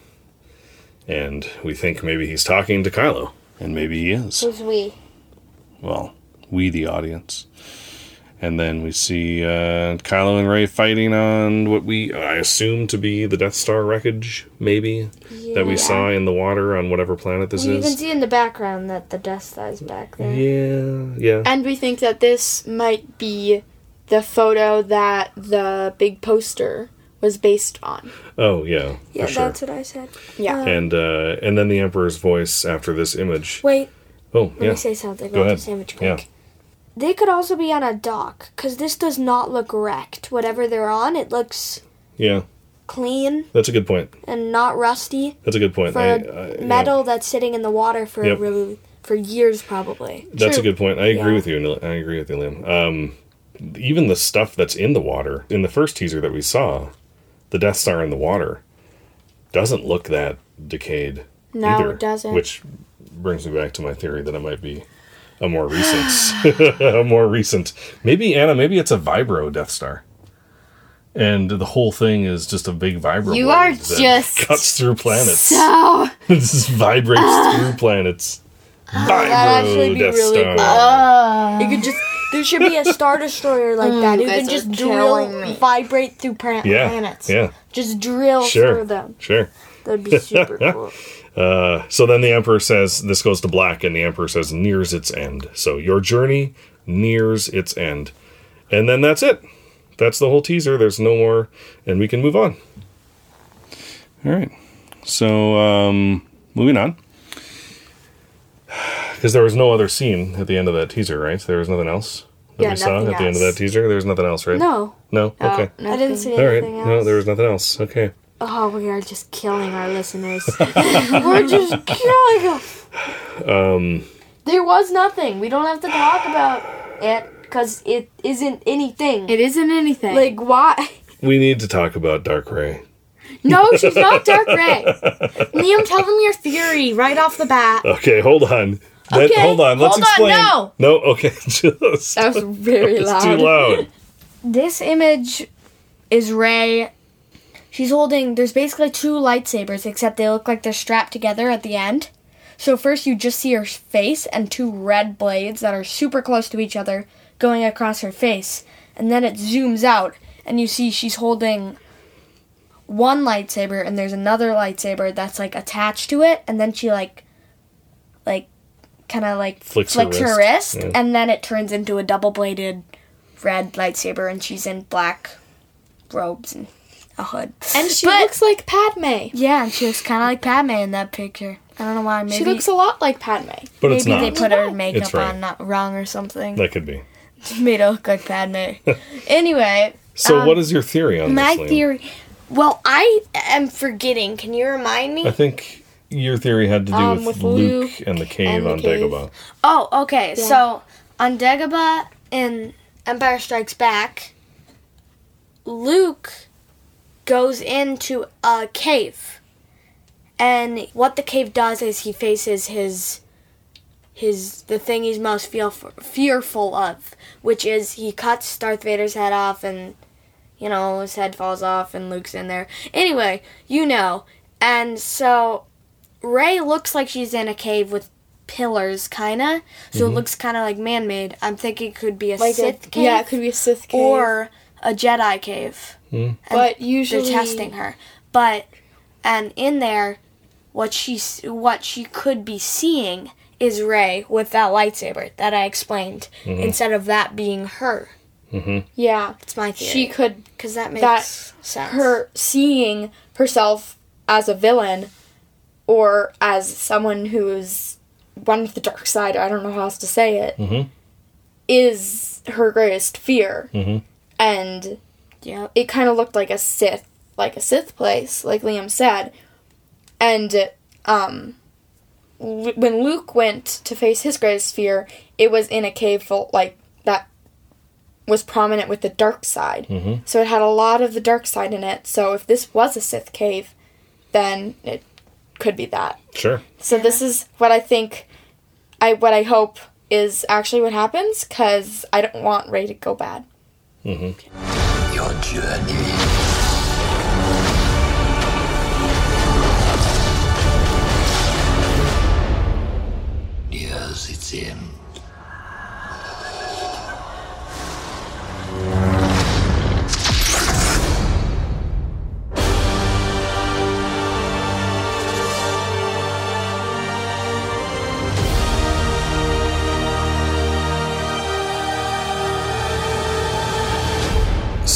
and we think maybe he's talking to Kylo, and maybe he is.
Who's we?
Well, we the audience. And then we see uh, Kylo and Rey fighting on what we I assume to be the Death Star wreckage, maybe that we saw in the water on whatever planet this is.
You can see in the background that the Death Star is back there.
Yeah, yeah.
And we think that this might be the photo that the big poster was based on.
Oh, yeah,
Yeah,
for sure.
that's what I said.
Yeah.
And uh, and then the Emperor's voice after this image.
Wait,
Oh,
let
yeah.
me say something
Go
about
ahead.
the sandwich
Yeah.
They could also be on a dock, because this does not look wrecked. Whatever they're on, it looks
Yeah,
clean
that's a good point.
and not rusty
That's a good point.
for
I- I- yeah.
metal that's sitting in the water for
Yep.
really for years probably.
That's a good point. I agree
Yeah.
with you. Nil- I agree with you, Liam. Um, even the stuff that's in the water in the first teaser that we saw, the Death Star in the water, doesn't look that decayed.
No,
either,
it doesn't.
Which brings me back to my theory that it might be a more recent, a more recent. Maybe Anna. Maybe it's a vibro Death Star. And the whole thing is just a big vibro.
You are
that
just
cuts through planets.
So
this vibrates ah. through planets. Ah, vibro
actually be
Death
really
Star.
cool. You could just there should be a star destroyer like mm, that. You
guys
can just drill,
me.
vibrate through pra-
Yeah,
planets.
yeah.
Just drill
Sure.
through them.
Sure.
That'd be super cool.
Uh, so then the Emperor says, this goes to black, and the Emperor says, nears its end. So your journey nears its end. And then that's it. That's the whole teaser. There's no more, and we can move on. All right. So, um, moving on. Because there was no other scene at the end of that teaser, right? There was nothing else that
Yeah,
we saw at
nothing
the end of that teaser. There was nothing else, right?
No,
No?
Oh,
Okay.
I didn't see
All right.
anything else.
No, there was nothing else. Okay.
Oh, we are just killing our listeners. We're just killing them. Um, there was nothing. We don't have to talk about it because it isn't anything.
it isn't anything.
like why?
We need to talk about Dark Rey.
no, she's not Dark Rey. Liam, tell them your theory right off the bat.
Okay, hold on. That-
Okay,
hold on. Let's
hold on,
explain.
no.
No. Okay. Just.
That was very
It's
loud.
too loud.
This image is Rey. She's holding. There's basically two lightsabers, except they look like they're strapped together at the end. So first, you just see her face and two red blades that are super close to each other going across her face, and then it zooms out, and you see she's holding one lightsaber, and there's another lightsaber that's like attached to it, and then she like, like, kind of like
Flicks her
her
wrist.
wrist,
Yeah.
and then it turns into a double-bladed red lightsaber, and she's in black robes and a hood.
And she
But-
looks like Padme.
Yeah, and she looks kind of like Padme in that picture. I don't know why. Maybe
she looks a lot like Padme.
But it's
maybe
not.
they put her makeup
Rey.
on not wrong or something.
that could be.
Made her look like Padme. anyway,
So,
Um,
what is your theory on
my
this? Liam?
theory. Well, I am forgetting. Can you remind me?
I think your theory had to do
Um,
with,
with
Luke,
Luke
and the cave
and the
on
cave.
Dagobah.
Oh, okay. So on Dagobah in Empire Strikes Back, Luke goes into a cave, and what the cave does is he faces his his the thing he's most feel, fearful of, which is he cuts Darth Vader's head off, and you know his head falls off, and Luke's in there. Anyway, you know, and so Rey looks like she's in a cave with pillars, kinda. So it mm-hmm. looks kind of like man-made. I'm thinking it could be a
Like
Sith
a,
cave,
yeah, it could be a Sith cave.
or a Jedi cave. Mm.
but usually
They're testing her, but and in there, what she what she could be seeing is Rey with that lightsaber that I explained, mm-hmm. instead of that being her. Mm-hmm.
Yeah,
It's my theory.
she could
because that makes
that
sense.
her seeing herself as a villain or as someone who is one with the dark side. I don't know how else to say it. Mm-hmm. Is her greatest fear, and
Yep.
it kind of looked like a Sith, like a Sith place, like Liam said. And um, Lu- when Luke went to face his greatest fear, it was in a cave full like that was prominent with the dark side. So it had a lot of the dark side in it. So if this was a Sith cave, then it could be that.
Sure.
So this is what I think. I what I hope is actually what happens because I don't want Rey to go bad.
Your journey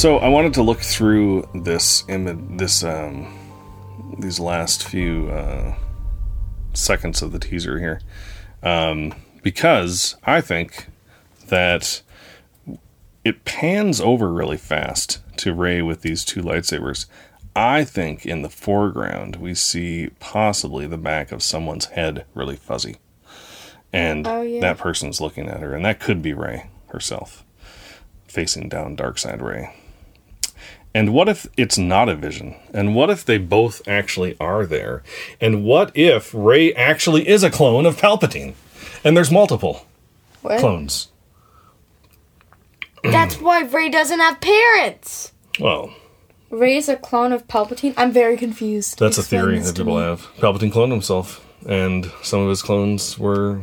So I wanted to look through this image, this um, these last few uh, seconds of the teaser here, um, because I think that it pans over really fast to Rey with these two lightsabers. I think in the foreground we see possibly the back of someone's head really fuzzy, and
Oh, yeah.
that person's looking at her, and that could be Rey herself facing down Dark Side Rey. And what if it's not a vision? And what if they both actually are there? And what if Rey actually is a clone of Palpatine? And there's multiple
What?
clones.
That's why Rey doesn't have parents.
Well,
Rey is a clone of Palpatine. I'm very confused.
that's a theory
this
that
to
people
me.
have. Palpatine cloned himself, and some of his clones were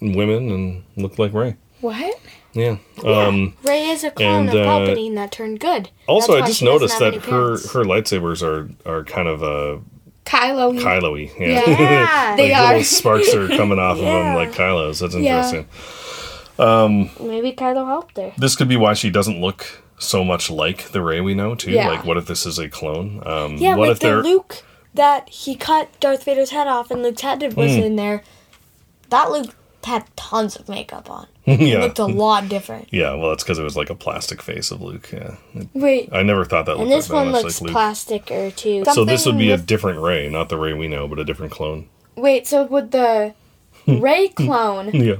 women and looked like Rey.
What?
Yeah. Um,
Rey is a clone
and,
of
uh,
Palpatine that turned good.
also,
That's
I just noticed that her
parents.
her lightsabers are are kind of uh,
Kylo.
Kylo-y. Yeah.
Yeah,
They
like
are.
sparks are coming off of them like Kylo's. That's
Yeah.
interesting.
maybe Kylo helped her.
This could be why she doesn't look so much like the Rey we know too.
Yeah.
Like, what if this is a clone? Um,
Yeah,
what
like
if
the
they're
Luke that he cut Darth Vader's head off and Luke's head was
Hmm.
in there. That Luke had tons of makeup on. It looked a lot different.
yeah. Well, that's because it was like a plastic face of Luke. Yeah,
Wait.
I never thought that
And
looked
this
that
one
much
looks
like Luke.
plasticer too.
so this would be a different Rey, not the Rey we know, but a different clone.
Wait. So would the Rey clone
Yeah.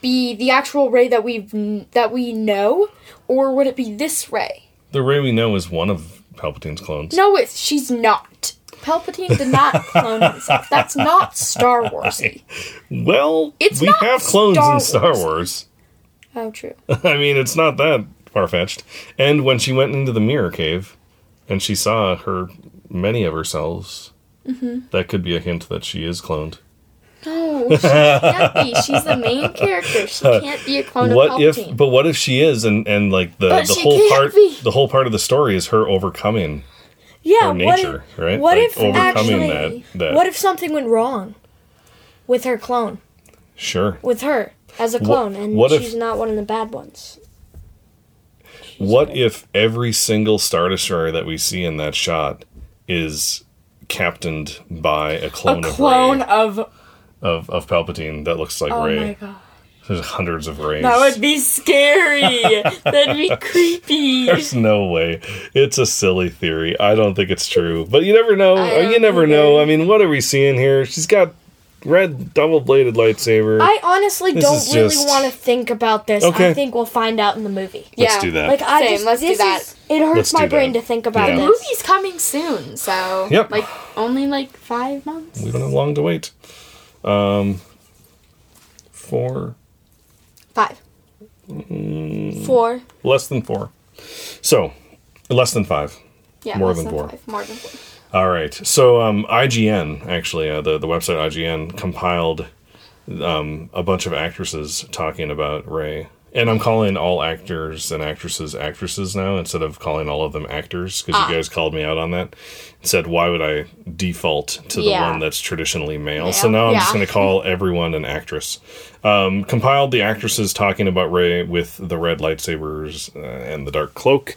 be the actual Rey that we that we know, or would it be this Rey?
The Rey we know is one of Palpatine's clones.
No, it's she's not. Palpatine did not clone himself. That's not Star Warsy.
Well,
It's
we
not
have clones
Star
in Star
Wars.
Wars.
Oh, true.
I mean, it's not that far fetched. And when she went into the mirror cave and she saw her many of herselves,
Mm-hmm.
that could be a hint that she is cloned.
No, she can't be. She's the main character. She can't be a clone
what
of
if?
Palpatine.
But what if she is? And and like the
But
the whole part,
be.
the whole part of the story is her overcoming
yeah,
her
what if,
right?
What
Like,
if
overcoming
actually?
that? That
What if something went wrong with her clone?
sure.
With her as a clone, and
what if-
she's not one of the bad ones.
What if every single star destroyer that we see in that shot is captained by a clone,
A clone
of, Rey,
of.
of of Palpatine that looks like
Oh
Rey.
My god.
There's hundreds of Reys.
That would be scary. That'd be creepy.
There's no way. It's a silly theory. I don't think it's true. But you never know.
I
You never
either.
know. I mean, what are we seeing here? She's got red double bladed lightsaber.
I honestly
This
don't really
just-
want to think about this.
Okay.
I think we'll find out in the movie.
Let's
yeah.
do that.
Like I
Same,
just
let's do
this
that.
is it hurts
Let's
my brain
that.
to think about
Yeah.
The movie's coming soon, so
Yep.
like only like five months.
we don't have long to wait. Um, four,
Five.
Four.
less than four. So, less than five.
Yeah,
More
less
than four.
Five. More than four.
All right. So um, IGN actually, uh, the the website IGN compiled um, a bunch of actresses talking about Rey, and I'm calling all actors and actresses actresses now instead of calling all of them actors because you guys called me out on that. And Said why would I default to the
Yeah.
one that's traditionally male? So now I'm
Yeah.
just going to call everyone an actress. Um, compiled the actresses talking about Rey with the red lightsabers uh, and the dark cloak.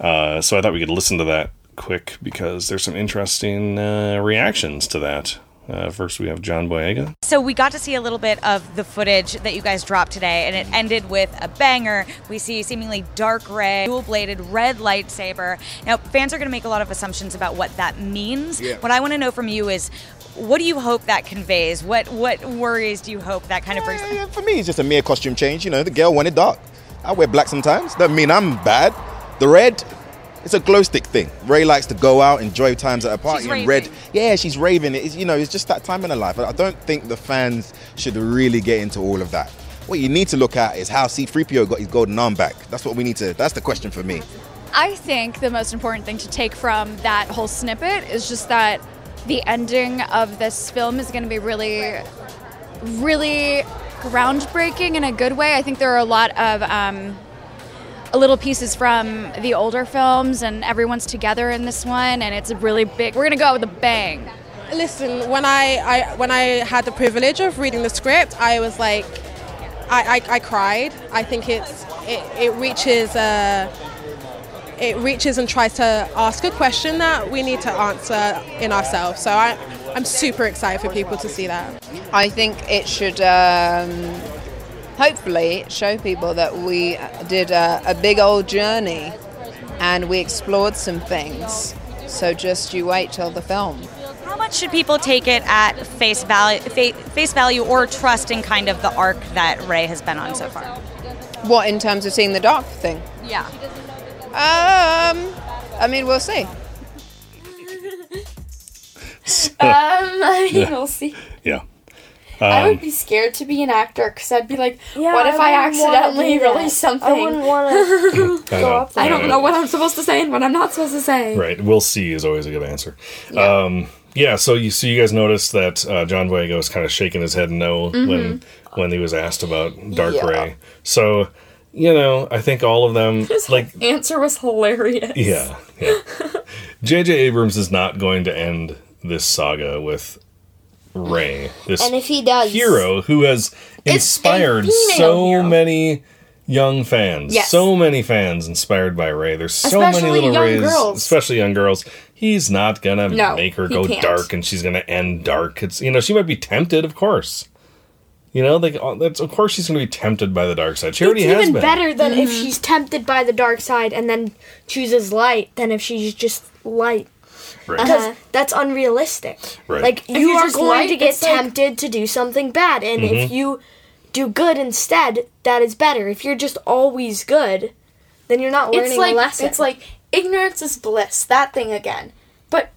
Uh, so I thought we could listen to that quick because there's some interesting uh, reactions to that. Uh, first, we have John Boyega.
So we got to see a little bit of the footage that you guys dropped today, and it ended with a banger. We see seemingly dark rey, dual-bladed red lightsaber. Now, fans are going to make a lot of assumptions about what that means. What I want to know from you is, what do you hope that conveys? What what worries do you hope that kind of brings?
Yeah, for me, it's just a mere costume change. You know, the girl wanted dark. I wear black sometimes. Doesn't mean I'm bad. The red, it's a glow stick thing. Rey likes to go out, enjoy times at a party,
She's
and red. Yeah, she's raving. It's you know, it's just that time in her life. I don't think the fans should really get into all of that. What you need to look at is how C-3PO got his golden arm back. That's what we need to. That's the question for me.
I think the most important thing to take from that whole snippet is just that the ending of this film is going to be really, really groundbreaking in a good way. I think there are a lot of um, little pieces from the older films, and everyone's together in this one, and it's a really big. We're going to go out with a bang.
Listen, when I, I when I had the privilege of reading the script, I was like, I, I, I cried. I think it's it, it reaches uh, it reaches and tries to ask a question that we need to answer in ourselves. So I I'm super excited for people to see that.
I think it should um, hopefully show people that we did a, a big old journey and we explored some things. So just you wait till the film.
How much should people take it at face value, face value, or trust in kind of the arc that Rey has been on so far?
What in terms of seeing the dark thing?
Yeah.
Um, I mean, we'll see.
Um, I mean, we'll see.
Yeah.
I
Um,
would be scared to be an actor because I'd be like,
Yeah,
what if I,
wouldn't
accidentally release something?
I wouldn't want to go up there.
I don't know what I'm supposed to say and what I'm not supposed to say.
Right. We'll see is always a good answer. Yeah. Um, yeah. So you so you guys noticed that uh, John Boyega was kind of shaking his head no when when he was asked about Dark
Yeah.
Rey. So you know, I think all of them
His
like
answer was hilarious.
yeah, yeah. J.J. Abrams is not going to end this saga with Rey, this
And if he does,
hero who has inspired so
hero.
many young fans.
Yes.
So many fans inspired by Rey. There's so
Especially
many little Reys,
girls.
especially young girls. He's not gonna
No,
make her go
can't.
dark, and she's gonna end dark. It's you know she might be tempted, of course. You know, like uh, that's of course she's gonna be tempted by the dark side. She already
it's
has
even
been.
better than if
Mm-hmm.
she's tempted by the dark side and then chooses light than if she's just light.
Right.
Because that's unrealistic.
Right.
Like you
you're
going
light,
to get
it's like-
tempted to do something bad, and
Mm-hmm.
if you do good instead, that is better. If you're just always good, then you're not learning
It's like
a lesson.
it's like ignorance is bliss. That thing again. But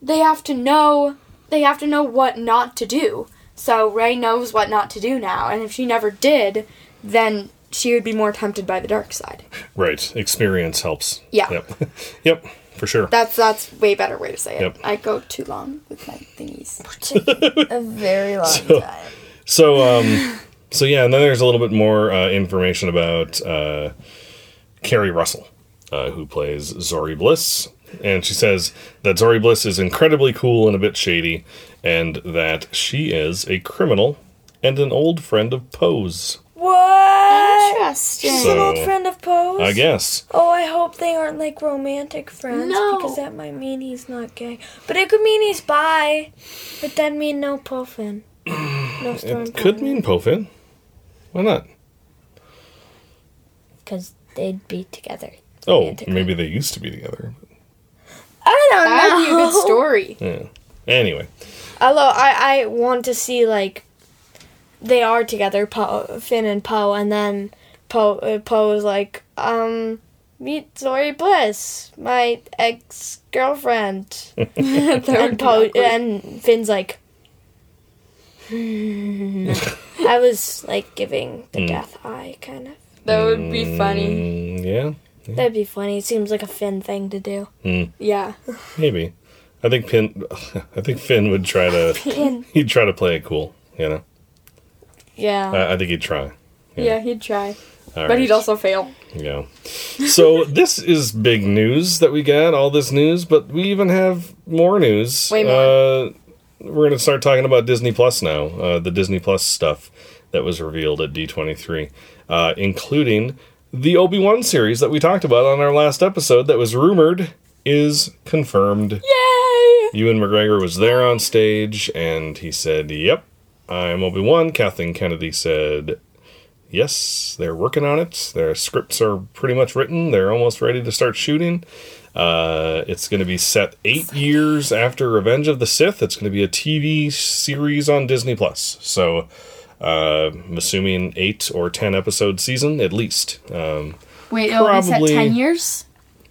they have to know. They have to know what not to do. So Rey knows what not to do now, and if she never did, then she would be more tempted by the dark side.
Right. Experience helps.
Yeah.
Yep. yep. For sure.
That's that's way better way to say it.
Yep.
I go too long with my thingies.
a very long time.
So, um, so yeah, and then there's a little bit more uh, information about uh, Keri Russell, uh, who plays Zorii Bliss, and she says that Zorii Bliss is incredibly cool and a bit shady, and that she is a criminal and an old friend of Poe's.
What?
Interesting.
She's an old
So,
friend of Poe's.
I guess.
Oh, I hope they aren't like romantic friends
No.
because that might mean he's not gay. But it could mean he's bi. But that mean no Puffin. No storm.
It could mean Pofin. Why not?
because they'd be together.
Oh,
Romantically.
maybe they used to be together.
I don't know.
That'd be a good story.
Yeah. Anyway,
Although I, I want to see like they are together, Poe, Finn and Poe, and then Poe uh, Poe is like, um, meet Zorii Bliss, my ex girlfriend, and Poe and Finn's like. "Hmm." I was like giving the
Mm.
death eye, kind of.
That would be funny.
mm, yeah,
That'd be funny. It seems like a Finn thing to do.
mm,
Yeah.
maybe. I think Finn. I think Finn would try to.
Finn.
He'd try to play it cool. You know.
Yeah.
I, I think he'd try.
Yeah, he'd try.
All
but
right.
he'd also fail.
Yeah. So this is big news that we got, all this news, but we even have more news.
Way more.
Uh, we're going to start talking about Disney Plus now, uh, the Disney Plus stuff that was revealed at D23, uh, including the Obi Wan series that we talked about on our last episode that was rumored is confirmed.
Yay!
Ewan McGregor was there on stage and he said, Yep, I'm Obi Wan. Kathleen Kennedy said, Yes, they're working on it. Their scripts are pretty much written. They're almost ready to start shooting. Uh, it's going to be set eight years after Revenge of the Sith. It's going to be a TV series on Disney Plus. So, uh, I'm assuming eight or ten episode season at least. Um,
Wait, it'll be set 10 years?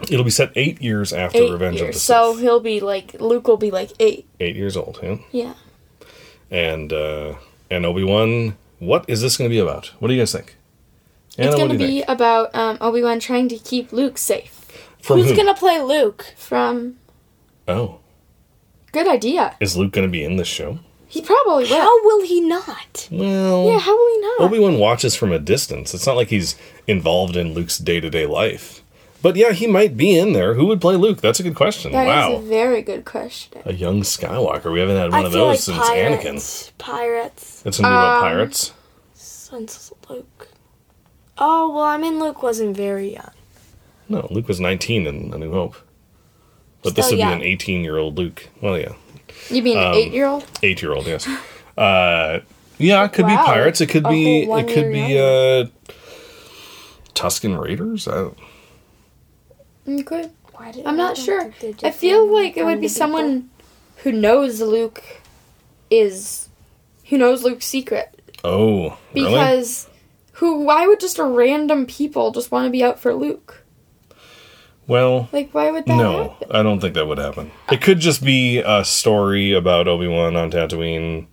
it'll be set eight years after
Eight
Revenge of the. Sith.
So he'll be like, Luke will be like eight.
eight years old. Yeah.
Yeah.
And uh, and Obi Wan. What is this going to be about? What do you guys think? Anna,
it's going to be
think?
about um, Obi Wan trying to keep Luke safe
From
Who's
who?
gonna play Luke?
from.
Oh,
Good idea.
is Luke going to be in this show?
He probably will.
How will he not?
Well,
Yeah, how will we know?
Obi Wan watches from a distance. It's not like he's involved in Luke's day to day life. But yeah, he might be in there. Who would play Luke? That's a good question. Wow.
That is a very good question.
a young Skywalker. We haven't had one
I
of those
like
since Anakin.
pirates. Pirates.
It's be about
Um,
pirates.
Since Luke. Oh well, I mean Luke wasn't very young.
No, Luke was 19 in A New Hope. But this
Still
would be an 18 year old Luke. Well, yeah.
You mean
Um,
an eight year old?
eight year old yes uh yeah it could
Wow.
be pirates it could
A
be it could be uh tusken raiders I don't, Mm,
okay.
Why did
I'm not sure. I feel like it would be
the-
someone who knows Luke is who knows Luke's secret
oh really
because who why would just a random people just want to be out for Luke?
well
Like why would that
no
happen?
i don't think that would happen it could just be a story about obi-wan on tatooine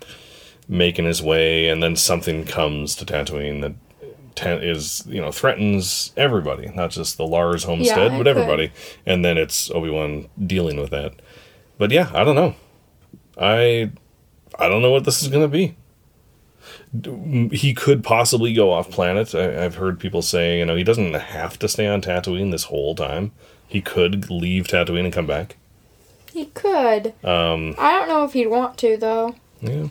making his way and then something comes to tatooine that ta- is you know threatens everybody not just the lars homestead
it
but
could.
everybody and then it's obi-wan dealing with that but yeah i don't know i i don't know what this is going to be he could possibly go off planet I, i've heard people say you know he doesn't have to stay on tatooine this whole time he could leave tatooine and come back
He could.
um
I don't know if he'd want to though.
yeah.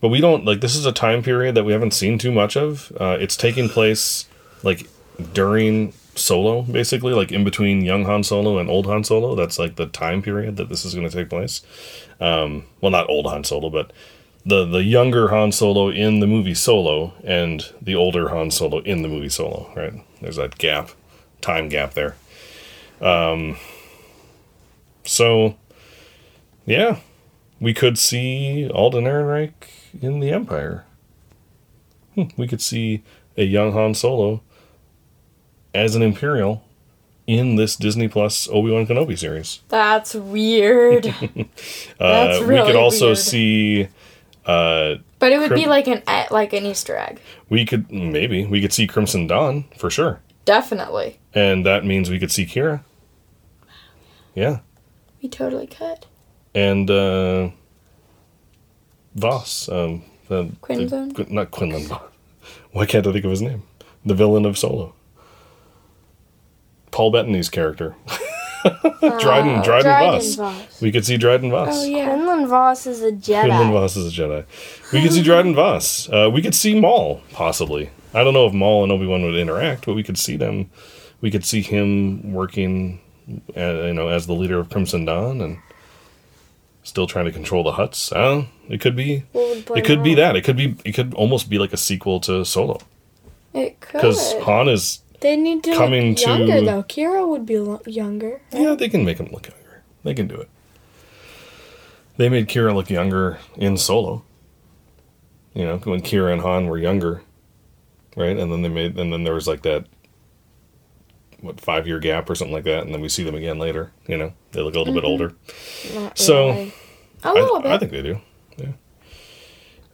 But we don't like this is a time period that we haven't seen too much of. Uh, it's taking place like during Solo, basically, like in between young Han Solo and old Han Solo. That's like the time period that this is going to take place. Um, well, not old Han Solo, but the the younger Han Solo in the movie Solo and the older Han Solo in the movie Solo. Right? There's that gap, time gap there. Um, so, yeah, we could see Alden Ehrenreich in the Empire. Hmm, We could see a young Han Solo as an Imperial in this Disney Plus Obi Wan Kenobi series.
That's weird.
Uh,
That's
we could also
weird.
see. Uh,
but it would be like an e- like an Easter egg.
we could maybe we could see Crimson Dawn for sure,
Definitely.
and that means we could see Qi'ra. Yeah,
We totally could.
and uh, Vos, um, the,
Quinlan?
the- not Quinlan Why can't I think of his name? The villain of Solo. Paul Bettany's character. Dryden, Dryden,
Dryden
Vos.
Vos.
We could see Dryden Vos.
Oh yeah.
Quinlan Vos is a Jedi.
Quinlan Vos is a Jedi. We could see Dryden Vos. Uh, we could see Maul, possibly. I don't know if Maul and Obi Wan would interact, but we could see them. We could see him working, uh, you know, as the leader of Crimson Dawn and still trying to control the Hutts. Know. It could be. It could be that. It could be. It could almost be like a sequel to Solo
It could.
because Han is.
They need to
Coming
look younger
to-
though. Qi'ra would be lo- younger.
Yeah, they can make him look younger. They can do it. They made Qi'ra look younger in Solo. You know, when Qi'ra and Han were younger, right? And then they made, and then there was like that, what five year gap or something like that, and then we see them again later. You know, they look a little bit
Mhm.
older.
Not
So,
really. A
I,
little
I
bit.
I think they do. Yeah.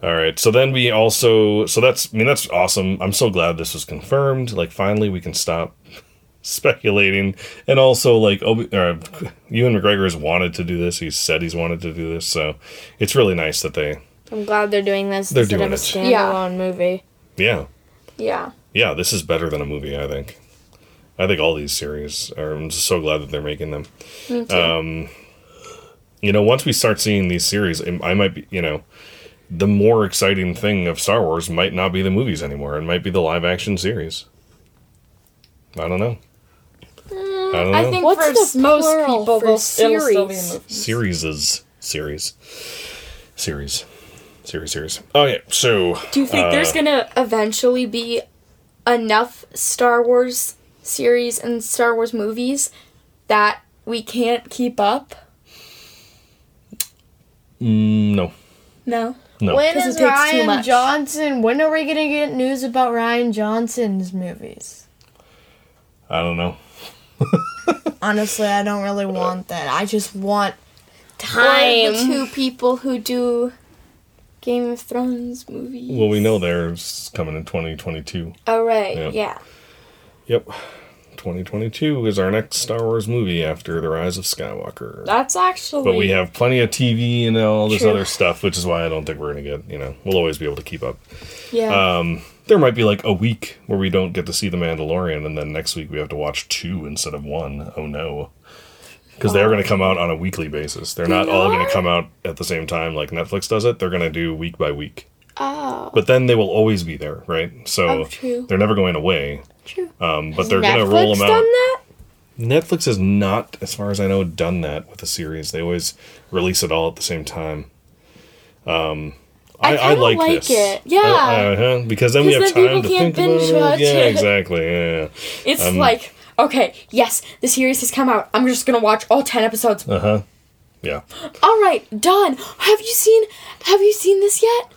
All right. So then we also, so that's, I mean, that's awesome. I'm so glad this was confirmed. Like, finally, we can stop speculating. And also, like, Obi, uh, Ewan McGregor has wanted to do this. He's said he's wanted to do this. So it's really nice that they,
I'm glad they're doing this
They're
instead
doing
of a
it.
standalone movie.
yeah.
Yeah.
Yeah, this is better than a movie, I think. I think all these series are, I'm just so glad that they're making them.
Me too.
Um, you know, once we start seeing these series, I might be, you know, the more exciting thing of Star Wars might not be the movies anymore. It might be the live action series. I don't know. I don't know.
I think
What's
for
the
most people,
for
they'll still be
series?
movie.
Series series series series Oh yeah. so
Do you think there's
uh,
gonna eventually be enough Star Wars series and Star Wars movies that we can't keep up?
Mm, no
No.
no
When
'Cause it
is
takes too
Ryan
much.
Johnson? When are we gonna get news about Rian Johnson's movies?
I don't know.
Honestly, I don't really want that. I just want
Or
time.
the two people who do Game of Thrones movies.
Well, we know there's coming in 2022.
Oh right,
Yeah.
yeah.
Yep. 2022 is our next Star Wars movie after The Rise of Skywalker.
That's actually.
But we have plenty of TV and all this
True.
other stuff, which is why I don't think we're going to get, you know, we'll always be able to keep up.
Yeah.
Um, there might be like a week where we don't get to see The Mandalorian, and then next week we have to watch two instead of one. Oh no. Because they're going to come out on a weekly basis. They're not all going to come out at the same time like Netflix does it. They're going to do week by week.
oh.
But then they will always be there, right? So
Oh, true.
they're never going away.
True.
Um, but they're going to roll them out.
done that?
Netflix has not, as far as I know, done that with a series. They always release it all at the same time. Um,
I
I, I, like,
like
this.
it. Yeah.
Uh, uh-huh, because then we have
then
time to think about it. Yeah,
it.
exactly. Yeah. yeah.
It's
Um,
like, okay, yes, the series has come out. I'm just gonna watch all ten episodes.
Uh huh. Yeah.
All right, done. Have you seen? Have you seen this yet?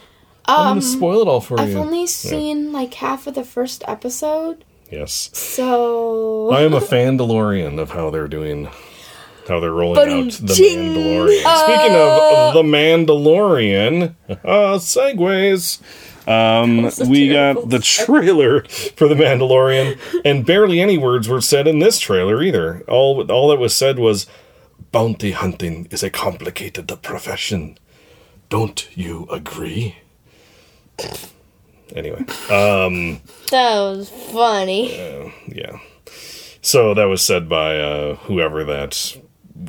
I'm
Um,
gonna spoil it all for
I've
you.
only
Yeah.
seen like half of the first episode,
Yes.
so
I am a Fandalorian of how they're doing, how they're rolling out the. Mandalorian. Speaking of the Mandalorian, uh, segues. Um, we got the trailer for the Mandalorian, and barely any words were said in this trailer either. All all that was said was, "Bounty hunting is a complicated profession. Don't you agree?" Anyway, um,
That was funny.
yeah. So that was said by uh, whoever that.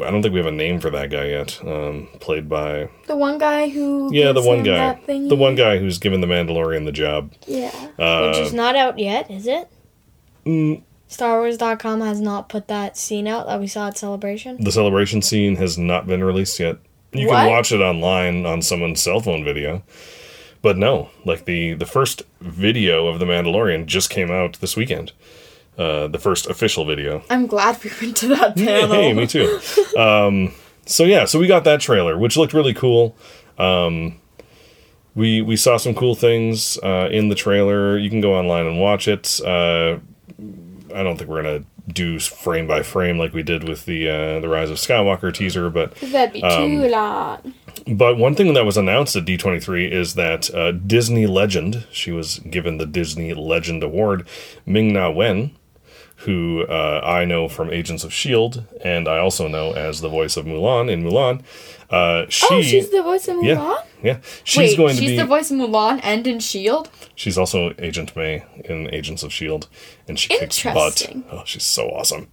I don't think we have a name for that guy yet. Um, played by
the one guy who
yeah, the one
him
guy, the one guy who's given the Mandalorian the job.
Yeah.
Uh,
Which is not out yet, is it?
mm,
StarWars.com has not put that scene out that we saw at Celebration.
the celebration scene has not been released yet. You
What?
can watch it online on someone's cell phone video, but no, like the the first video of the Mandalorian just came out this weekend. Uh, the first official video.
I'm glad we went to that panel.
Hey, me too. um, so yeah, so we got that trailer, which looked really cool. Um, we we saw some cool things uh, in the trailer. You can go online and watch it. Uh, I don't think we're gonna do frame by frame like we did with the uh, the Rise of Skywalker teaser, but
That'd be
um,
too lot.
But one thing that was announced at D23 is that uh, Disney legend, she was given the Disney Legend Award, Ming Na Wen, who uh, I know from Agents of S.H.I.E.L.D., and I also know as the voice of Mulan in Mulan. Uh, she,
oh, she's the voice of Mulan.
yeah, Yeah, she's
Wait,
going to
she's
be.
the voice of Mulan and in Shield.
she's also Agent May in Agents of Shield, and she kicks butt. Oh, she's so awesome.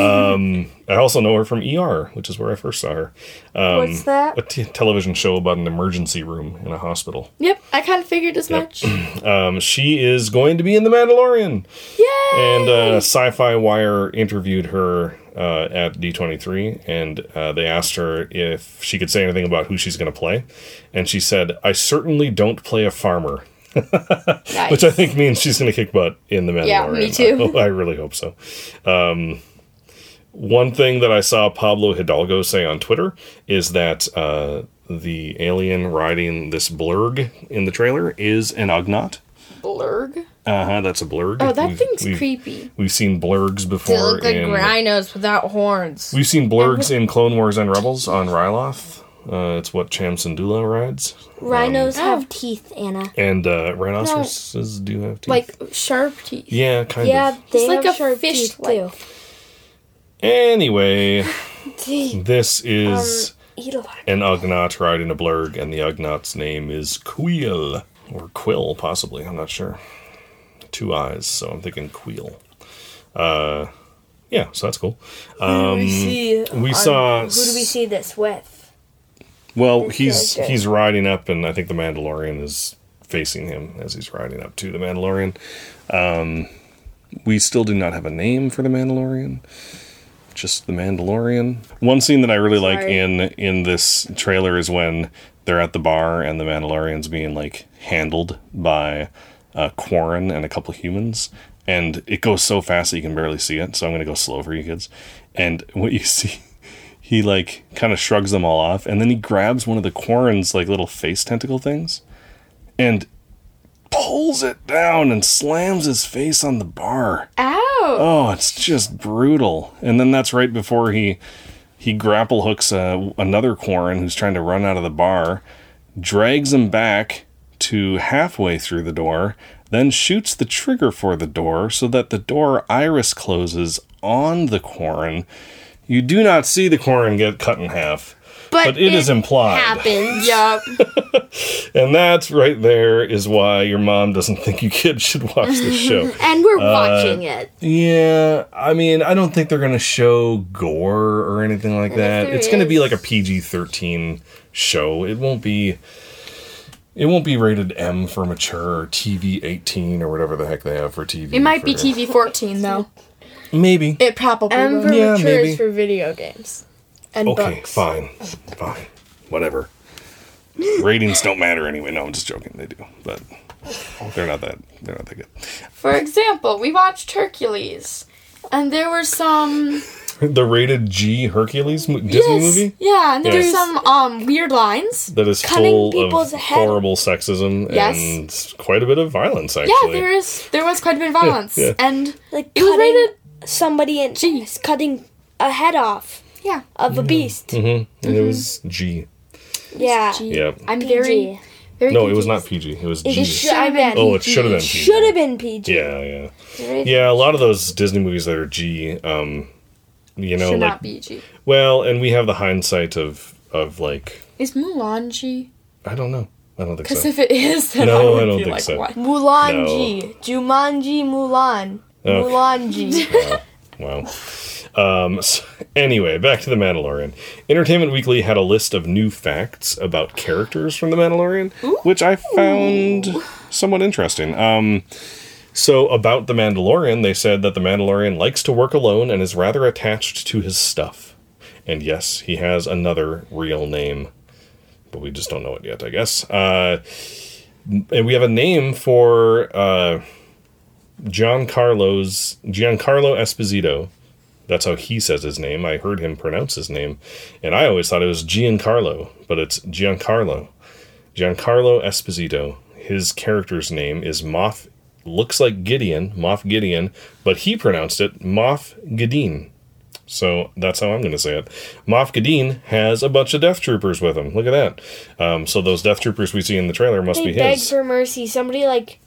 um, I also know her from ER, which is where I first saw her. Um,
What's that?
A t- television show about an emergency room in a hospital.
Yep, I kind of figured as much.
Um, she is going to be in The Mandalorian.
Yay!
And uh, Sci Fi Wire interviewed her uh, at D23, and uh, they asked her if she could say anything about who she's going to play. And she said, I certainly don't play a farmer. Which I think means she's going to kick butt in The Mandalorian.
Yeah, me too.
I, I really hope so. Um, one thing that I saw Pablo Hidalgo say on Twitter is that uh, the alien riding this blurg in the trailer is an Ugnaught.
Blurg.
Uh huh. That's a blurg.
Oh, that
We've-
thing's
we've-
creepy.
We've seen blurgs before.
They look like
in,
rhinos without horns.
We've seen blurgs in Clone Wars and Rebels on Ryloth. Uh, it's what Cham Syndulla rides.
Rhinos
Um,
have teeth, Anna.
And uh, rhinoceroses do have teeth.
Like sharp teeth.
yeah, kind
yeah,
of.
Yeah, they
It's like
have
a
sharp
fish,
teeth
like-
too.
Anyway, this is
Eat a lot.
an Ugnaught riding a blurg, and the Ugnaught's name is Quill. Or Quill, possibly. I'm not sure. Two eyes, so I'm thinking Quill. Uh, yeah, so that's cool. Um,
we see
we saw
Who do we see this with?
Well,
This
he's
character.
he's riding up, and I think the Mandalorian is facing him as he's riding up to the Mandalorian. Um, we still do not have a name for the Mandalorian. Just the Mandalorian. One scene that I really like in in this trailer is when they're at the bar and the Mandalorian's being like handled by uh, Quarren and a couple humans, and it goes so fast that you can barely see it. So I'm gonna go slow for you kids. And what you see he like kind of shrugs them all off and then he grabs one of the Quarren's like little face tentacle things and pulls it down and slams his face on the bar.
Ow!
Oh, it's just brutal. And then that's right before he he grapple hooks uh, another Quarren who's trying to run out of the bar, drags him back to halfway through the door, then shoots the trigger for the door so that the door iris closes on the Quarren. You do not see the Quarren get cut in half, but, it is implied.
Happens.
Yup.
And that's right there is why your mom doesn't think you kids should watch this show.
And we're uh, watching it.
Yeah, I mean, I don't think they're going to show gore or anything like that. It's going to be like a PG-13 show. It won't be it won't be rated M for mature or TV 18 or whatever the heck they have for TV.
It might be TV 14 though.
Maybe.
It probably
M for
will.
Yeah,
mature
maybe.
is for video games and
Okay,
books.
fine. Fine. Whatever. Ratings don't matter anyway. No, I'm just joking. They do. But they're not that they're not that good.
For example, we watched Hercules, and there were some
The rated G Hercules mo- Disney
yes,
movie
yeah, and there
Yes.
were some um weird lines.
that is
Cutting
full of
people's head-
horrible sexism
Yes.
and quite a bit of violence actually.
Yeah, there is there was quite a bit of violence,
yeah.
and
Like
it was
cutting
rated.
somebody and
Jeez.
cutting a head off
Yeah,
of a beast.
Mm-hmm. And it was G.
Yeah. G.
Yeah.
I'm
PG.
very very.
No, it was not PG. It was
It
G.
should have been.
Oh, it should have been PG.
Should have been PG.
Yeah, yeah. Yeah, a lot of those Disney movies that are G um you know
Should
like
not be G.
well, and we have the hindsight of of like
Is Mulan G?
I don't know. I don't think so.
Because if it is, then
No,
I would
I don't
be
think
like,
so.
what?
Mulanji. Jumanji Mulan.
Okay.
Mulanji.
Wow. Um, so anyway, back to The Mandalorian. Entertainment Weekly had a list of new facts about characters from The Mandalorian, which I found somewhat interesting. Um, so, about The Mandalorian, they said that The Mandalorian likes to work alone and is rather attached to his stuff. And yes, he has another real name, but we just don't know it yet, I guess. Uh, and we have a name for uh, Giancarlo's Giancarlo Esposito. That's how he says his name. I heard him pronounce his name, and I always thought it was Giancarlo, but it's Giancarlo. Giancarlo Esposito. His character's name is Moff. Looks like Gideon, Moff Gideon, but he pronounced it Moff Gideon. So that's how I'm going to say it. Moff Gideon has a bunch of Death Troopers with him. Look at that. Um, so those Death Troopers we see in the trailer must
they
be
beg
his.
for mercy. Somebody like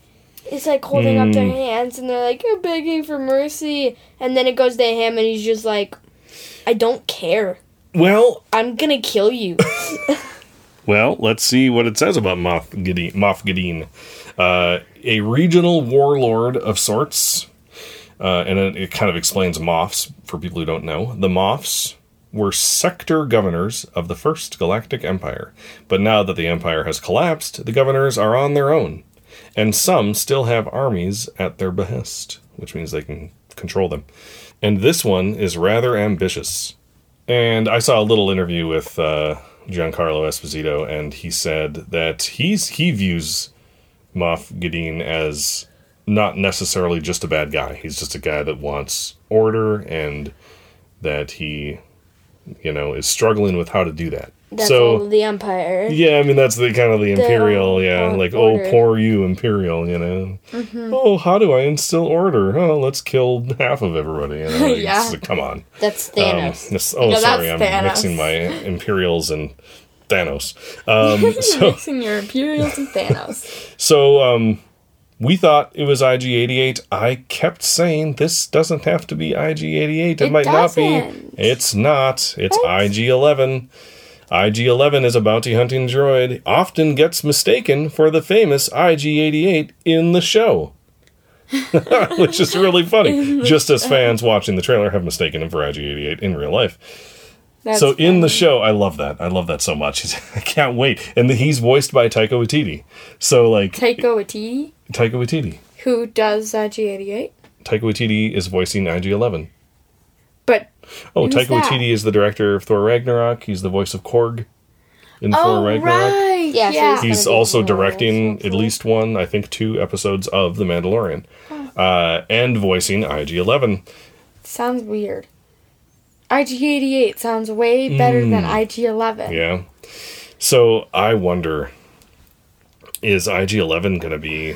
is like holding up their
Hmm.
hands and they're like, I'm begging for mercy. And then it goes to him and he's just like, I don't care.
well,
I'm gonna kill you.
Well, let's see what it says about Moff Gideon. Moff Gideon. Uh, a regional warlord of sorts. Uh, and it, it kind of explains Moffs for people who don't know. The Moffs were sector governors of the First Galactic Empire. But now that the Empire has collapsed, the governors are on their own. And some still have armies at their behest, which means they can control them. And this one is rather ambitious. And I saw a little interview with uh, Giancarlo Esposito, and he said that he's he views Moff Gideon as not necessarily just a bad guy. He's just a guy that wants order and that he, you know, is struggling with how to do that.
That's
so
all the Empire.
yeah, I mean that's the kind of the
The
imperial, yeah,
or-
like
order.
oh poor you imperial, you know.
Mhm.
Oh, how do I instill order? Oh, let's kill half of everybody. You know? Like,
Yeah.
like, come on.
That's
Um,
Thanos.
this- oh,
No,
sorry, I'm
Thanos.
mixing my Imperials and Thanos. Um, so,
Mixing your Imperials and Thanos.
so um, we thought it was IG88. I kept saying this doesn't have to be IG88. It,
It
might
doesn't.
be. It's not. It's IG11. IG11 is a bounty hunting droid, often gets mistaken for the famous IG88 in the show. Which is really funny. Just as fans watching the trailer have mistaken him for IG88 in real life.
That's
so in the show, I love that. I love that so much. I can't wait. And he's voiced by Taika Waititi. So like
Taika Waititi,
Taika Waititi.
who does uh, G88.
Taika Waititi is voicing IG11.
But
Oh,
Who's
Taika
that?
Waititi is the director of Thor Ragnarok. He's the voice of Korg in
oh,
Thor Ragnarok.
right.
Yeah,
Yeah.
so
He's
gonna
also
in the
directing at least one, I think two episodes of The Mandalorian. Uh, and voicing IG11.
Sounds weird. IG88 sounds way better than IG11.
Hmm. Yeah. So I wonder is IG11 going to be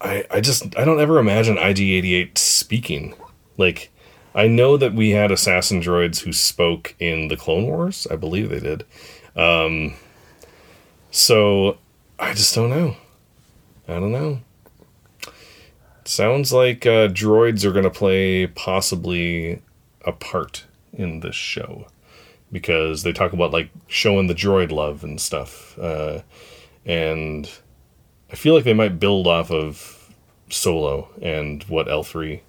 I I just I don't ever imagine IG88 speaking. Like I know that we had assassin droids who spoke in the Clone Wars. I believe they did. Um so I just don't know. I don't know. Sounds like uh, droids are going to play possibly a part in this show because they talk about like showing the droid love and stuff. Uh, and I feel like they might build off of Solo and what L3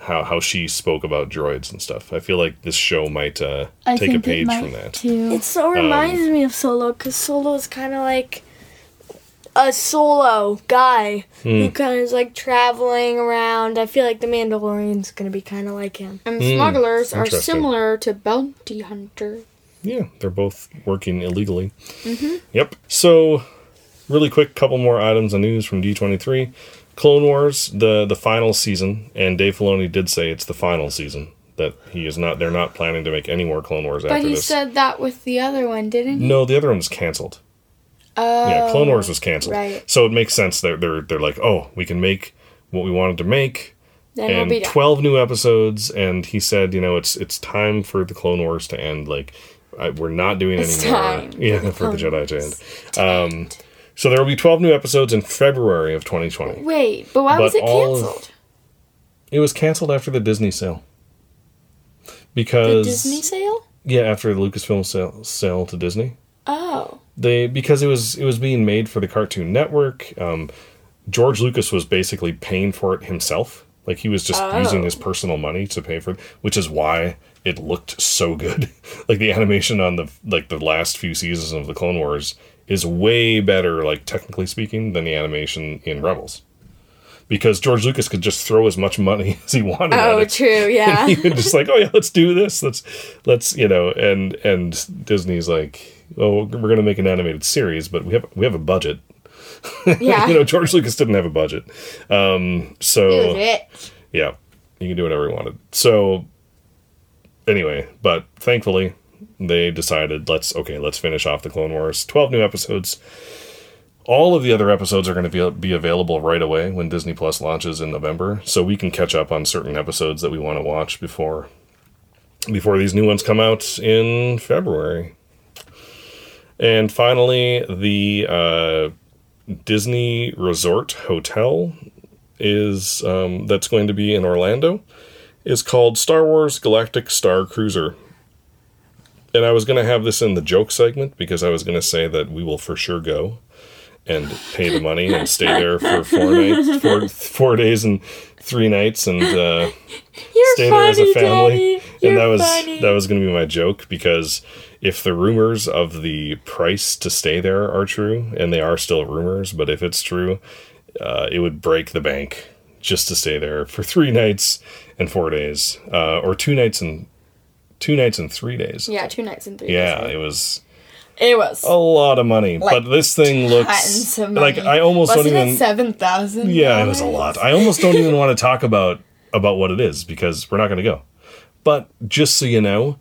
how how she spoke about droids and stuff. I feel like this show might uh,
I
take a page from that.
too.
It so reminds me of Solo because Solo is kind of like a solo guy who
Hmm.
kind of is like traveling around. I feel like the Mandalorian's gonna be kind of like him.
And
Hmm,
smugglers are similar to bounty hunters.
Yeah, they're both working illegally.
Mm-hmm.
Yep. So, really quick, couple more items of news from D23. Clone Wars, the the final season, and Dave Filoni did say it's the final season. That he is not. They're not planning to make any more Clone Wars
But he
this.
said that with the other one, didn't he?
no, the other one was canceled.
Oh,
yeah, Clone Wars was canceled.
Right.
So it makes sense. They're they're they're like, oh, we can make what we wanted to make,
Then we'll
and
be
twelve new episodes. And he said, you know, it's it's time for the Clone Wars to end. Like, I, we're not doing
It's
any more.
time
Yeah,
for the
for the
Clone
Jedi to end. Um, so there will be twelve new episodes in February of 2020.
Wait, but why
But
was it canceled?
It was canceled after the Disney sale. Because the
Disney sale?
yeah, after the Lucasfilm sale, sale to Disney.
Oh.
they because it was it was being made for the Cartoon Network. Um, George Lucas was basically paying for it himself. Like he was just
Oh.
using his personal money to pay for it, which is why it looked so good. like the animation on the like the last few seasons of the Clone Wars is way better, like technically speaking, than the animation in Rebels. Because George Lucas could just throw as much money as he wanted. at
Oh, true, yeah.
And he would just like, oh yeah, let's do this. Let's let's you know, and and Disney's like, oh, we're gonna make an animated series, but we have we have a budget.
Yeah.
you know, George Lucas didn't have a budget, um, so
He was rich.
yeah, he can do whatever he wanted. So anyway, but thankfully they decided let's okay, let's finish off the Clone Wars. Twelve new episodes. All of the other episodes are going to be, be available right away when Disney Plus launches in November, so we can catch up on certain episodes that we want to watch before before these new ones come out in February. And finally, the uh, Disney Resort Hotel is um, that's going to be in Orlando is called Star Wars Galactic Star Cruiser. And I was going to have this in the joke segment because I was going to say that we will for sure go and pay the money and stay there for four nights, four, four days and three nights, and uh, stay there as a family. And that was
funny.
that was going to be my joke because if the rumors of the price to stay there are true, and they are still rumors, but if it's true, uh, it would break the bank just to stay there for three nights and four days, uh, or two nights and two nights and three days.
Yeah, two nights and three
Yeah,
days.
it was
It was.
a lot of money,
Like,
but this thing looks like. I almost
Wasn't
don't
it
even.
seven thousand.
Yeah, it was a lot. I almost don't even want to talk about about what it is because we're not going to go. But just so you know,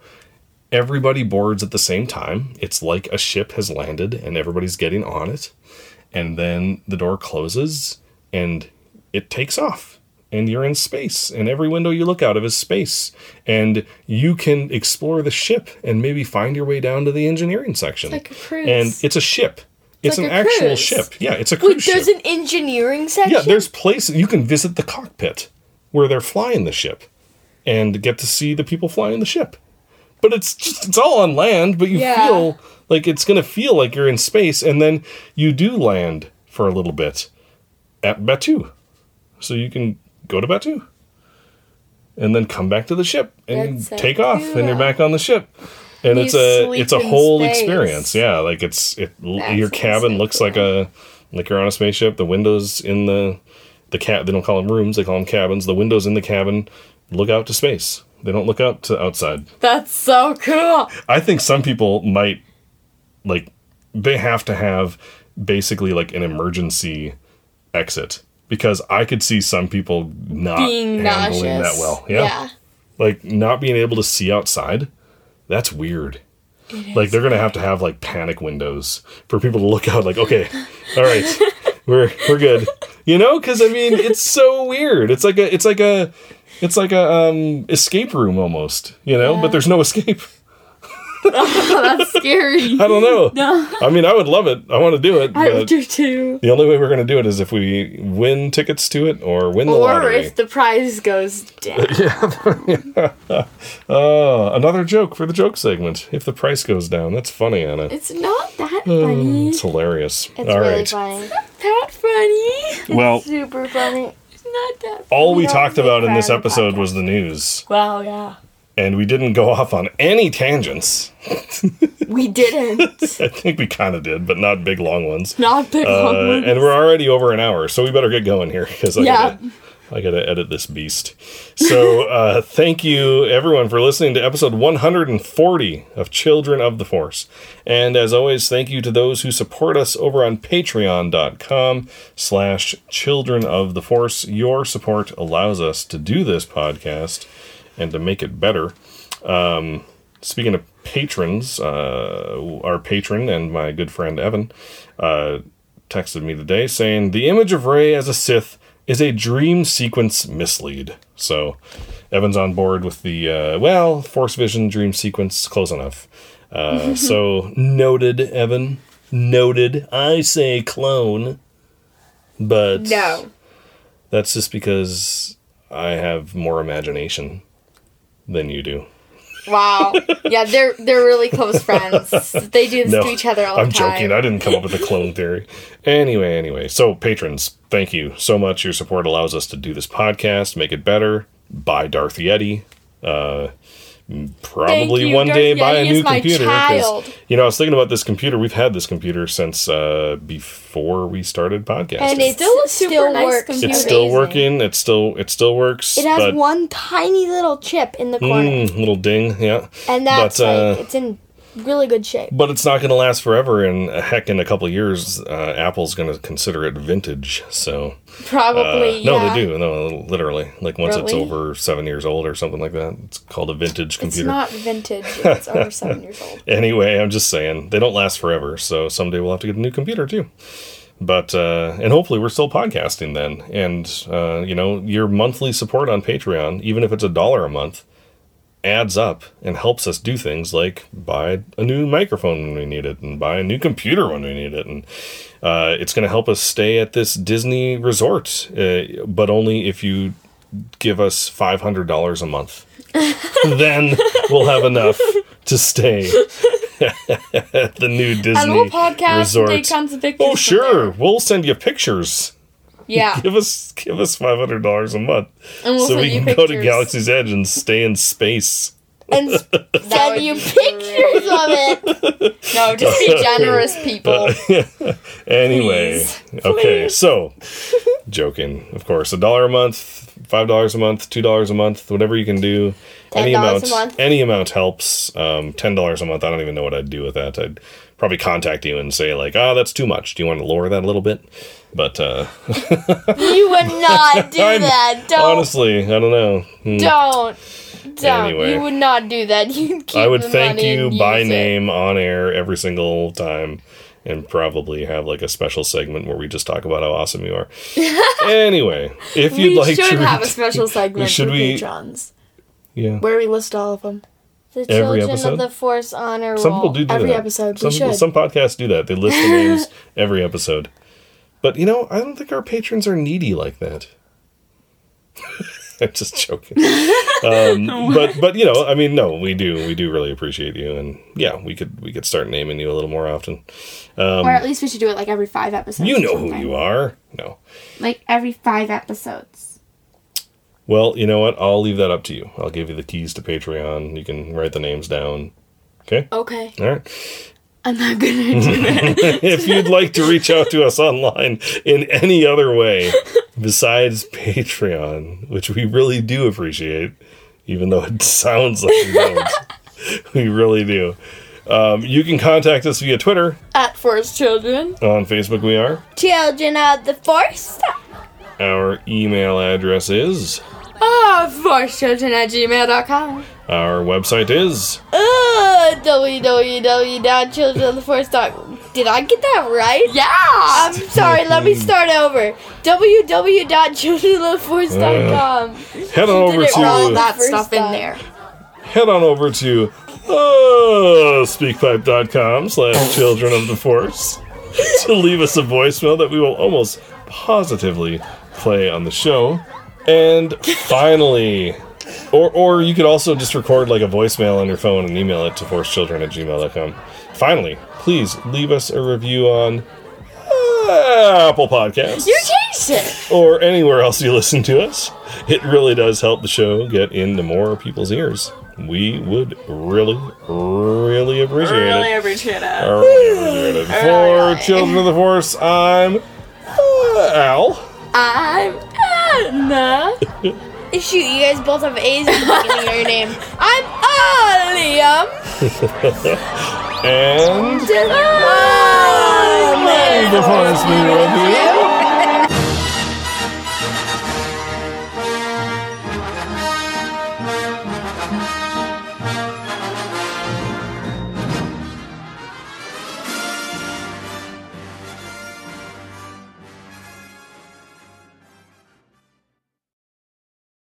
everybody boards at the same time. It's like a ship has landed and everybody's getting on it, and then the door closes and it takes off. And you're in space, and every window you look out of is space. And you can explore the ship and maybe find your way down to the engineering section.
like a cruise.
And it's a ship. It's,
like
an actual
cruise.
ship. Yeah, it's a cruise
Wait,
ship.
there's an engineering section.
Yeah, there's places you can visit the cockpit where they're flying the ship and get to see the people flying the ship. But it's just it's all on land, but you
Yeah.
feel like it's going to feel like you're in space and then you do land for a little bit at Batuu. So you can go to Batuu and then come back to the ship and
That's so
take off and you're back on the ship. And
You
it's a it's a whole
space.
experience. Yeah, like it's it your cabin
so
looks like a like you're on a spaceship. The windows in the the cat they don't call them rooms, they call them cabins. The windows in the cabin look out to space. They don't look out to outside.
That's so cool.
I think some people might like they have to have basically like an emergency exit because I could see some people not
Being
handling
nauseous.
that well. Yeah.
Yeah.
Like not being able to see outside. That's weird. Like they're gonna have to have like panic windows for people to look out. Like, okay, all right, we're we're good. You know, because I mean, it's so weird. It's like a it's like a it's like a um escape room almost. You know, but there's no escape.
That's scary.
I don't know.
No.
I mean, I would love it. I want to do it.
I
But
do too.
the only way we're going to do it is if we win tickets to it or win the
Or
lottery.
if the prize goes down.
Oh, another joke for the joke segment. If the price goes down, that's funny, Anna.
It's not that
Mm,
funny.
It's hilarious.
It's
All
really
right.
funny.
That funny.
Well,
Super funny.
It's not that.
all we
don't
talked about in this
fun of the
episode was the news,
Wow. Yeah.
And we didn't go off on any tangents.
We didn't.
I think we kind of did, but not big long ones.
Not big
Uh,
long ones.
and we're already over an hour, so we better get going here because I
Yeah.
gotta, I gotta edit this beast. So uh, thank you everyone for listening to episode 140 of Children of the Force, and as always, thank you to those who support us over on Patreon.com/slash Children of the Force. Your support allows us to do this podcast and to make it better. Um, speaking of patrons, uh, our patron and my good friend Evan uh, texted me today saying the image of Rey as a Sith is a dream sequence mislead. So Evan's on board with the uh, well Force Vision dream sequence, close enough. Uh, so noted, Evan. Noted. I say clone, but
No.
that's just because I have more imagination than you do.
Wow. Yeah, they're they're really close friends. They do this to each other all the
I'm
time.
joking. I didn't come up with the clone theory. Anyway, anyway. So, patrons, thank you so much. Your support allows us to do this podcast, make it better. Buy Darth Yeti. Uh, probably
you.
one day
Darth
buy a new
computer. my
computer. 'cause,
child.
You know, I was thinking about this computer. We've had this computer since uh, before we started podcasting.
And it's
Still a
still,
nice
works.
computer.
it's still working. It still it still works.
It has
but,
one tiny little chip in the corner,
Mm, little ding, yeah.
and that's
but, uh,
it's in really good shape.
But it's not going to last forever, and heck, in a couple of years, uh, Apple's going to consider it vintage. So
Probably.
uh, no,
yeah.
they do. No, literally. Like once it's over seven years old or something like that, it's called a vintage computer.
It's not vintage. if It's over seven years old.
anyway, I'm just saying they don't last forever. So someday we'll have to get a new computer too. But uh, and hopefully we're still podcasting then. And uh, you know, your monthly support on Patreon, even if it's a dollar a month, adds up and helps us do things like buy a new microphone when we need it and buy a new computer when we need it and uh, it's going to help us stay at this disney resort uh, but only if you give us $500 a month then we'll have enough to stay at the new Disney
and we'll podcast
resort.
and take tons of pictures.
Oh sure, we'll send you pictures.
Yeah.
give us give us five hundred dollars a month,
And we'll
so we
you
can go to. Galaxy's Edge and stay in space.
And send you pictures of it.
No, just be generous, people.
anyway, okay, so joking, of course, a dollar a month, five dollars a month, two dollars a month, whatever you can do. Any
$10
amount,
a month.
any amount helps. Um, Ten dollars a month. I don't even know what I'd do with that. I'd probably contact you and say like, "Ah, that's too much. Do you want to lower that a little bit?" But uh,
You would not do that. Don't.
honestly, I don't know. Hmm.
Don't. Don't.
Anyway.
You would not do that. You'd keep
I would thank you by
it.
name on air every single time and probably have like a special segment where we just talk about how awesome you are. anyway, if you'd
we
like
should
to
have a special segment
should
for
we-
patrons
yeah.
where we list all of them.
The
Every
children
episode?
of the Force honor roll.
Some people do do
Every
that.
episode,
Some, some podcasts do that. They list the names every episode. But you know, I don't think our patrons are needy like that. I'm just joking. um, but but you know, I mean, no, we do we do really appreciate you, and yeah, we could we could start naming you a little more often. Um,
or at least we should do it like every five episodes.
you know who you are. No.
Like every five episodes.
Well, you know what? I'll leave that up to you. I'll give you the keys to Patreon. You can write the names down. Okay?
Okay.
All right.
I'm not gonna do it.
if you'd like to reach out to us online in any other way besides Patreon, which we really do appreciate, even though it sounds like we don't, we really do. Um, you can contact us via Twitter.
At Force Children.
On Facebook, we are.
Children of the Force.
Our email address is.
Ah, forcechildren at gmail.com.
Our website is.
Uh, www.childrenoftheforce.com. Did I get that right?
Yeah!
I'm sorry, let me start over. www.childrenoftheforce.com.
Head on over
Did it all
to.
that
First
stuff in there.
head on over to uh, speakpipe.com slash children of the force to leave us a voicemail that we will almost positively play on the show and finally or, or you could also just record like a voicemail on your phone and email it to forcechildren at gmail.com finally please leave us a review on uh, apple podcasts
You changed it!
or anywhere else you listen to us. It really does help the show get into more people's ears. We would really, really appreciate
Really
it.
appreciate it.
Really appreciate it. For Children of the Force, I'm uh, Al.
I'm Anna.
Shoot, you guys both have A's in the beginning of your name. I'm Liam.
And
Bye.
Oh, may the Force be with you.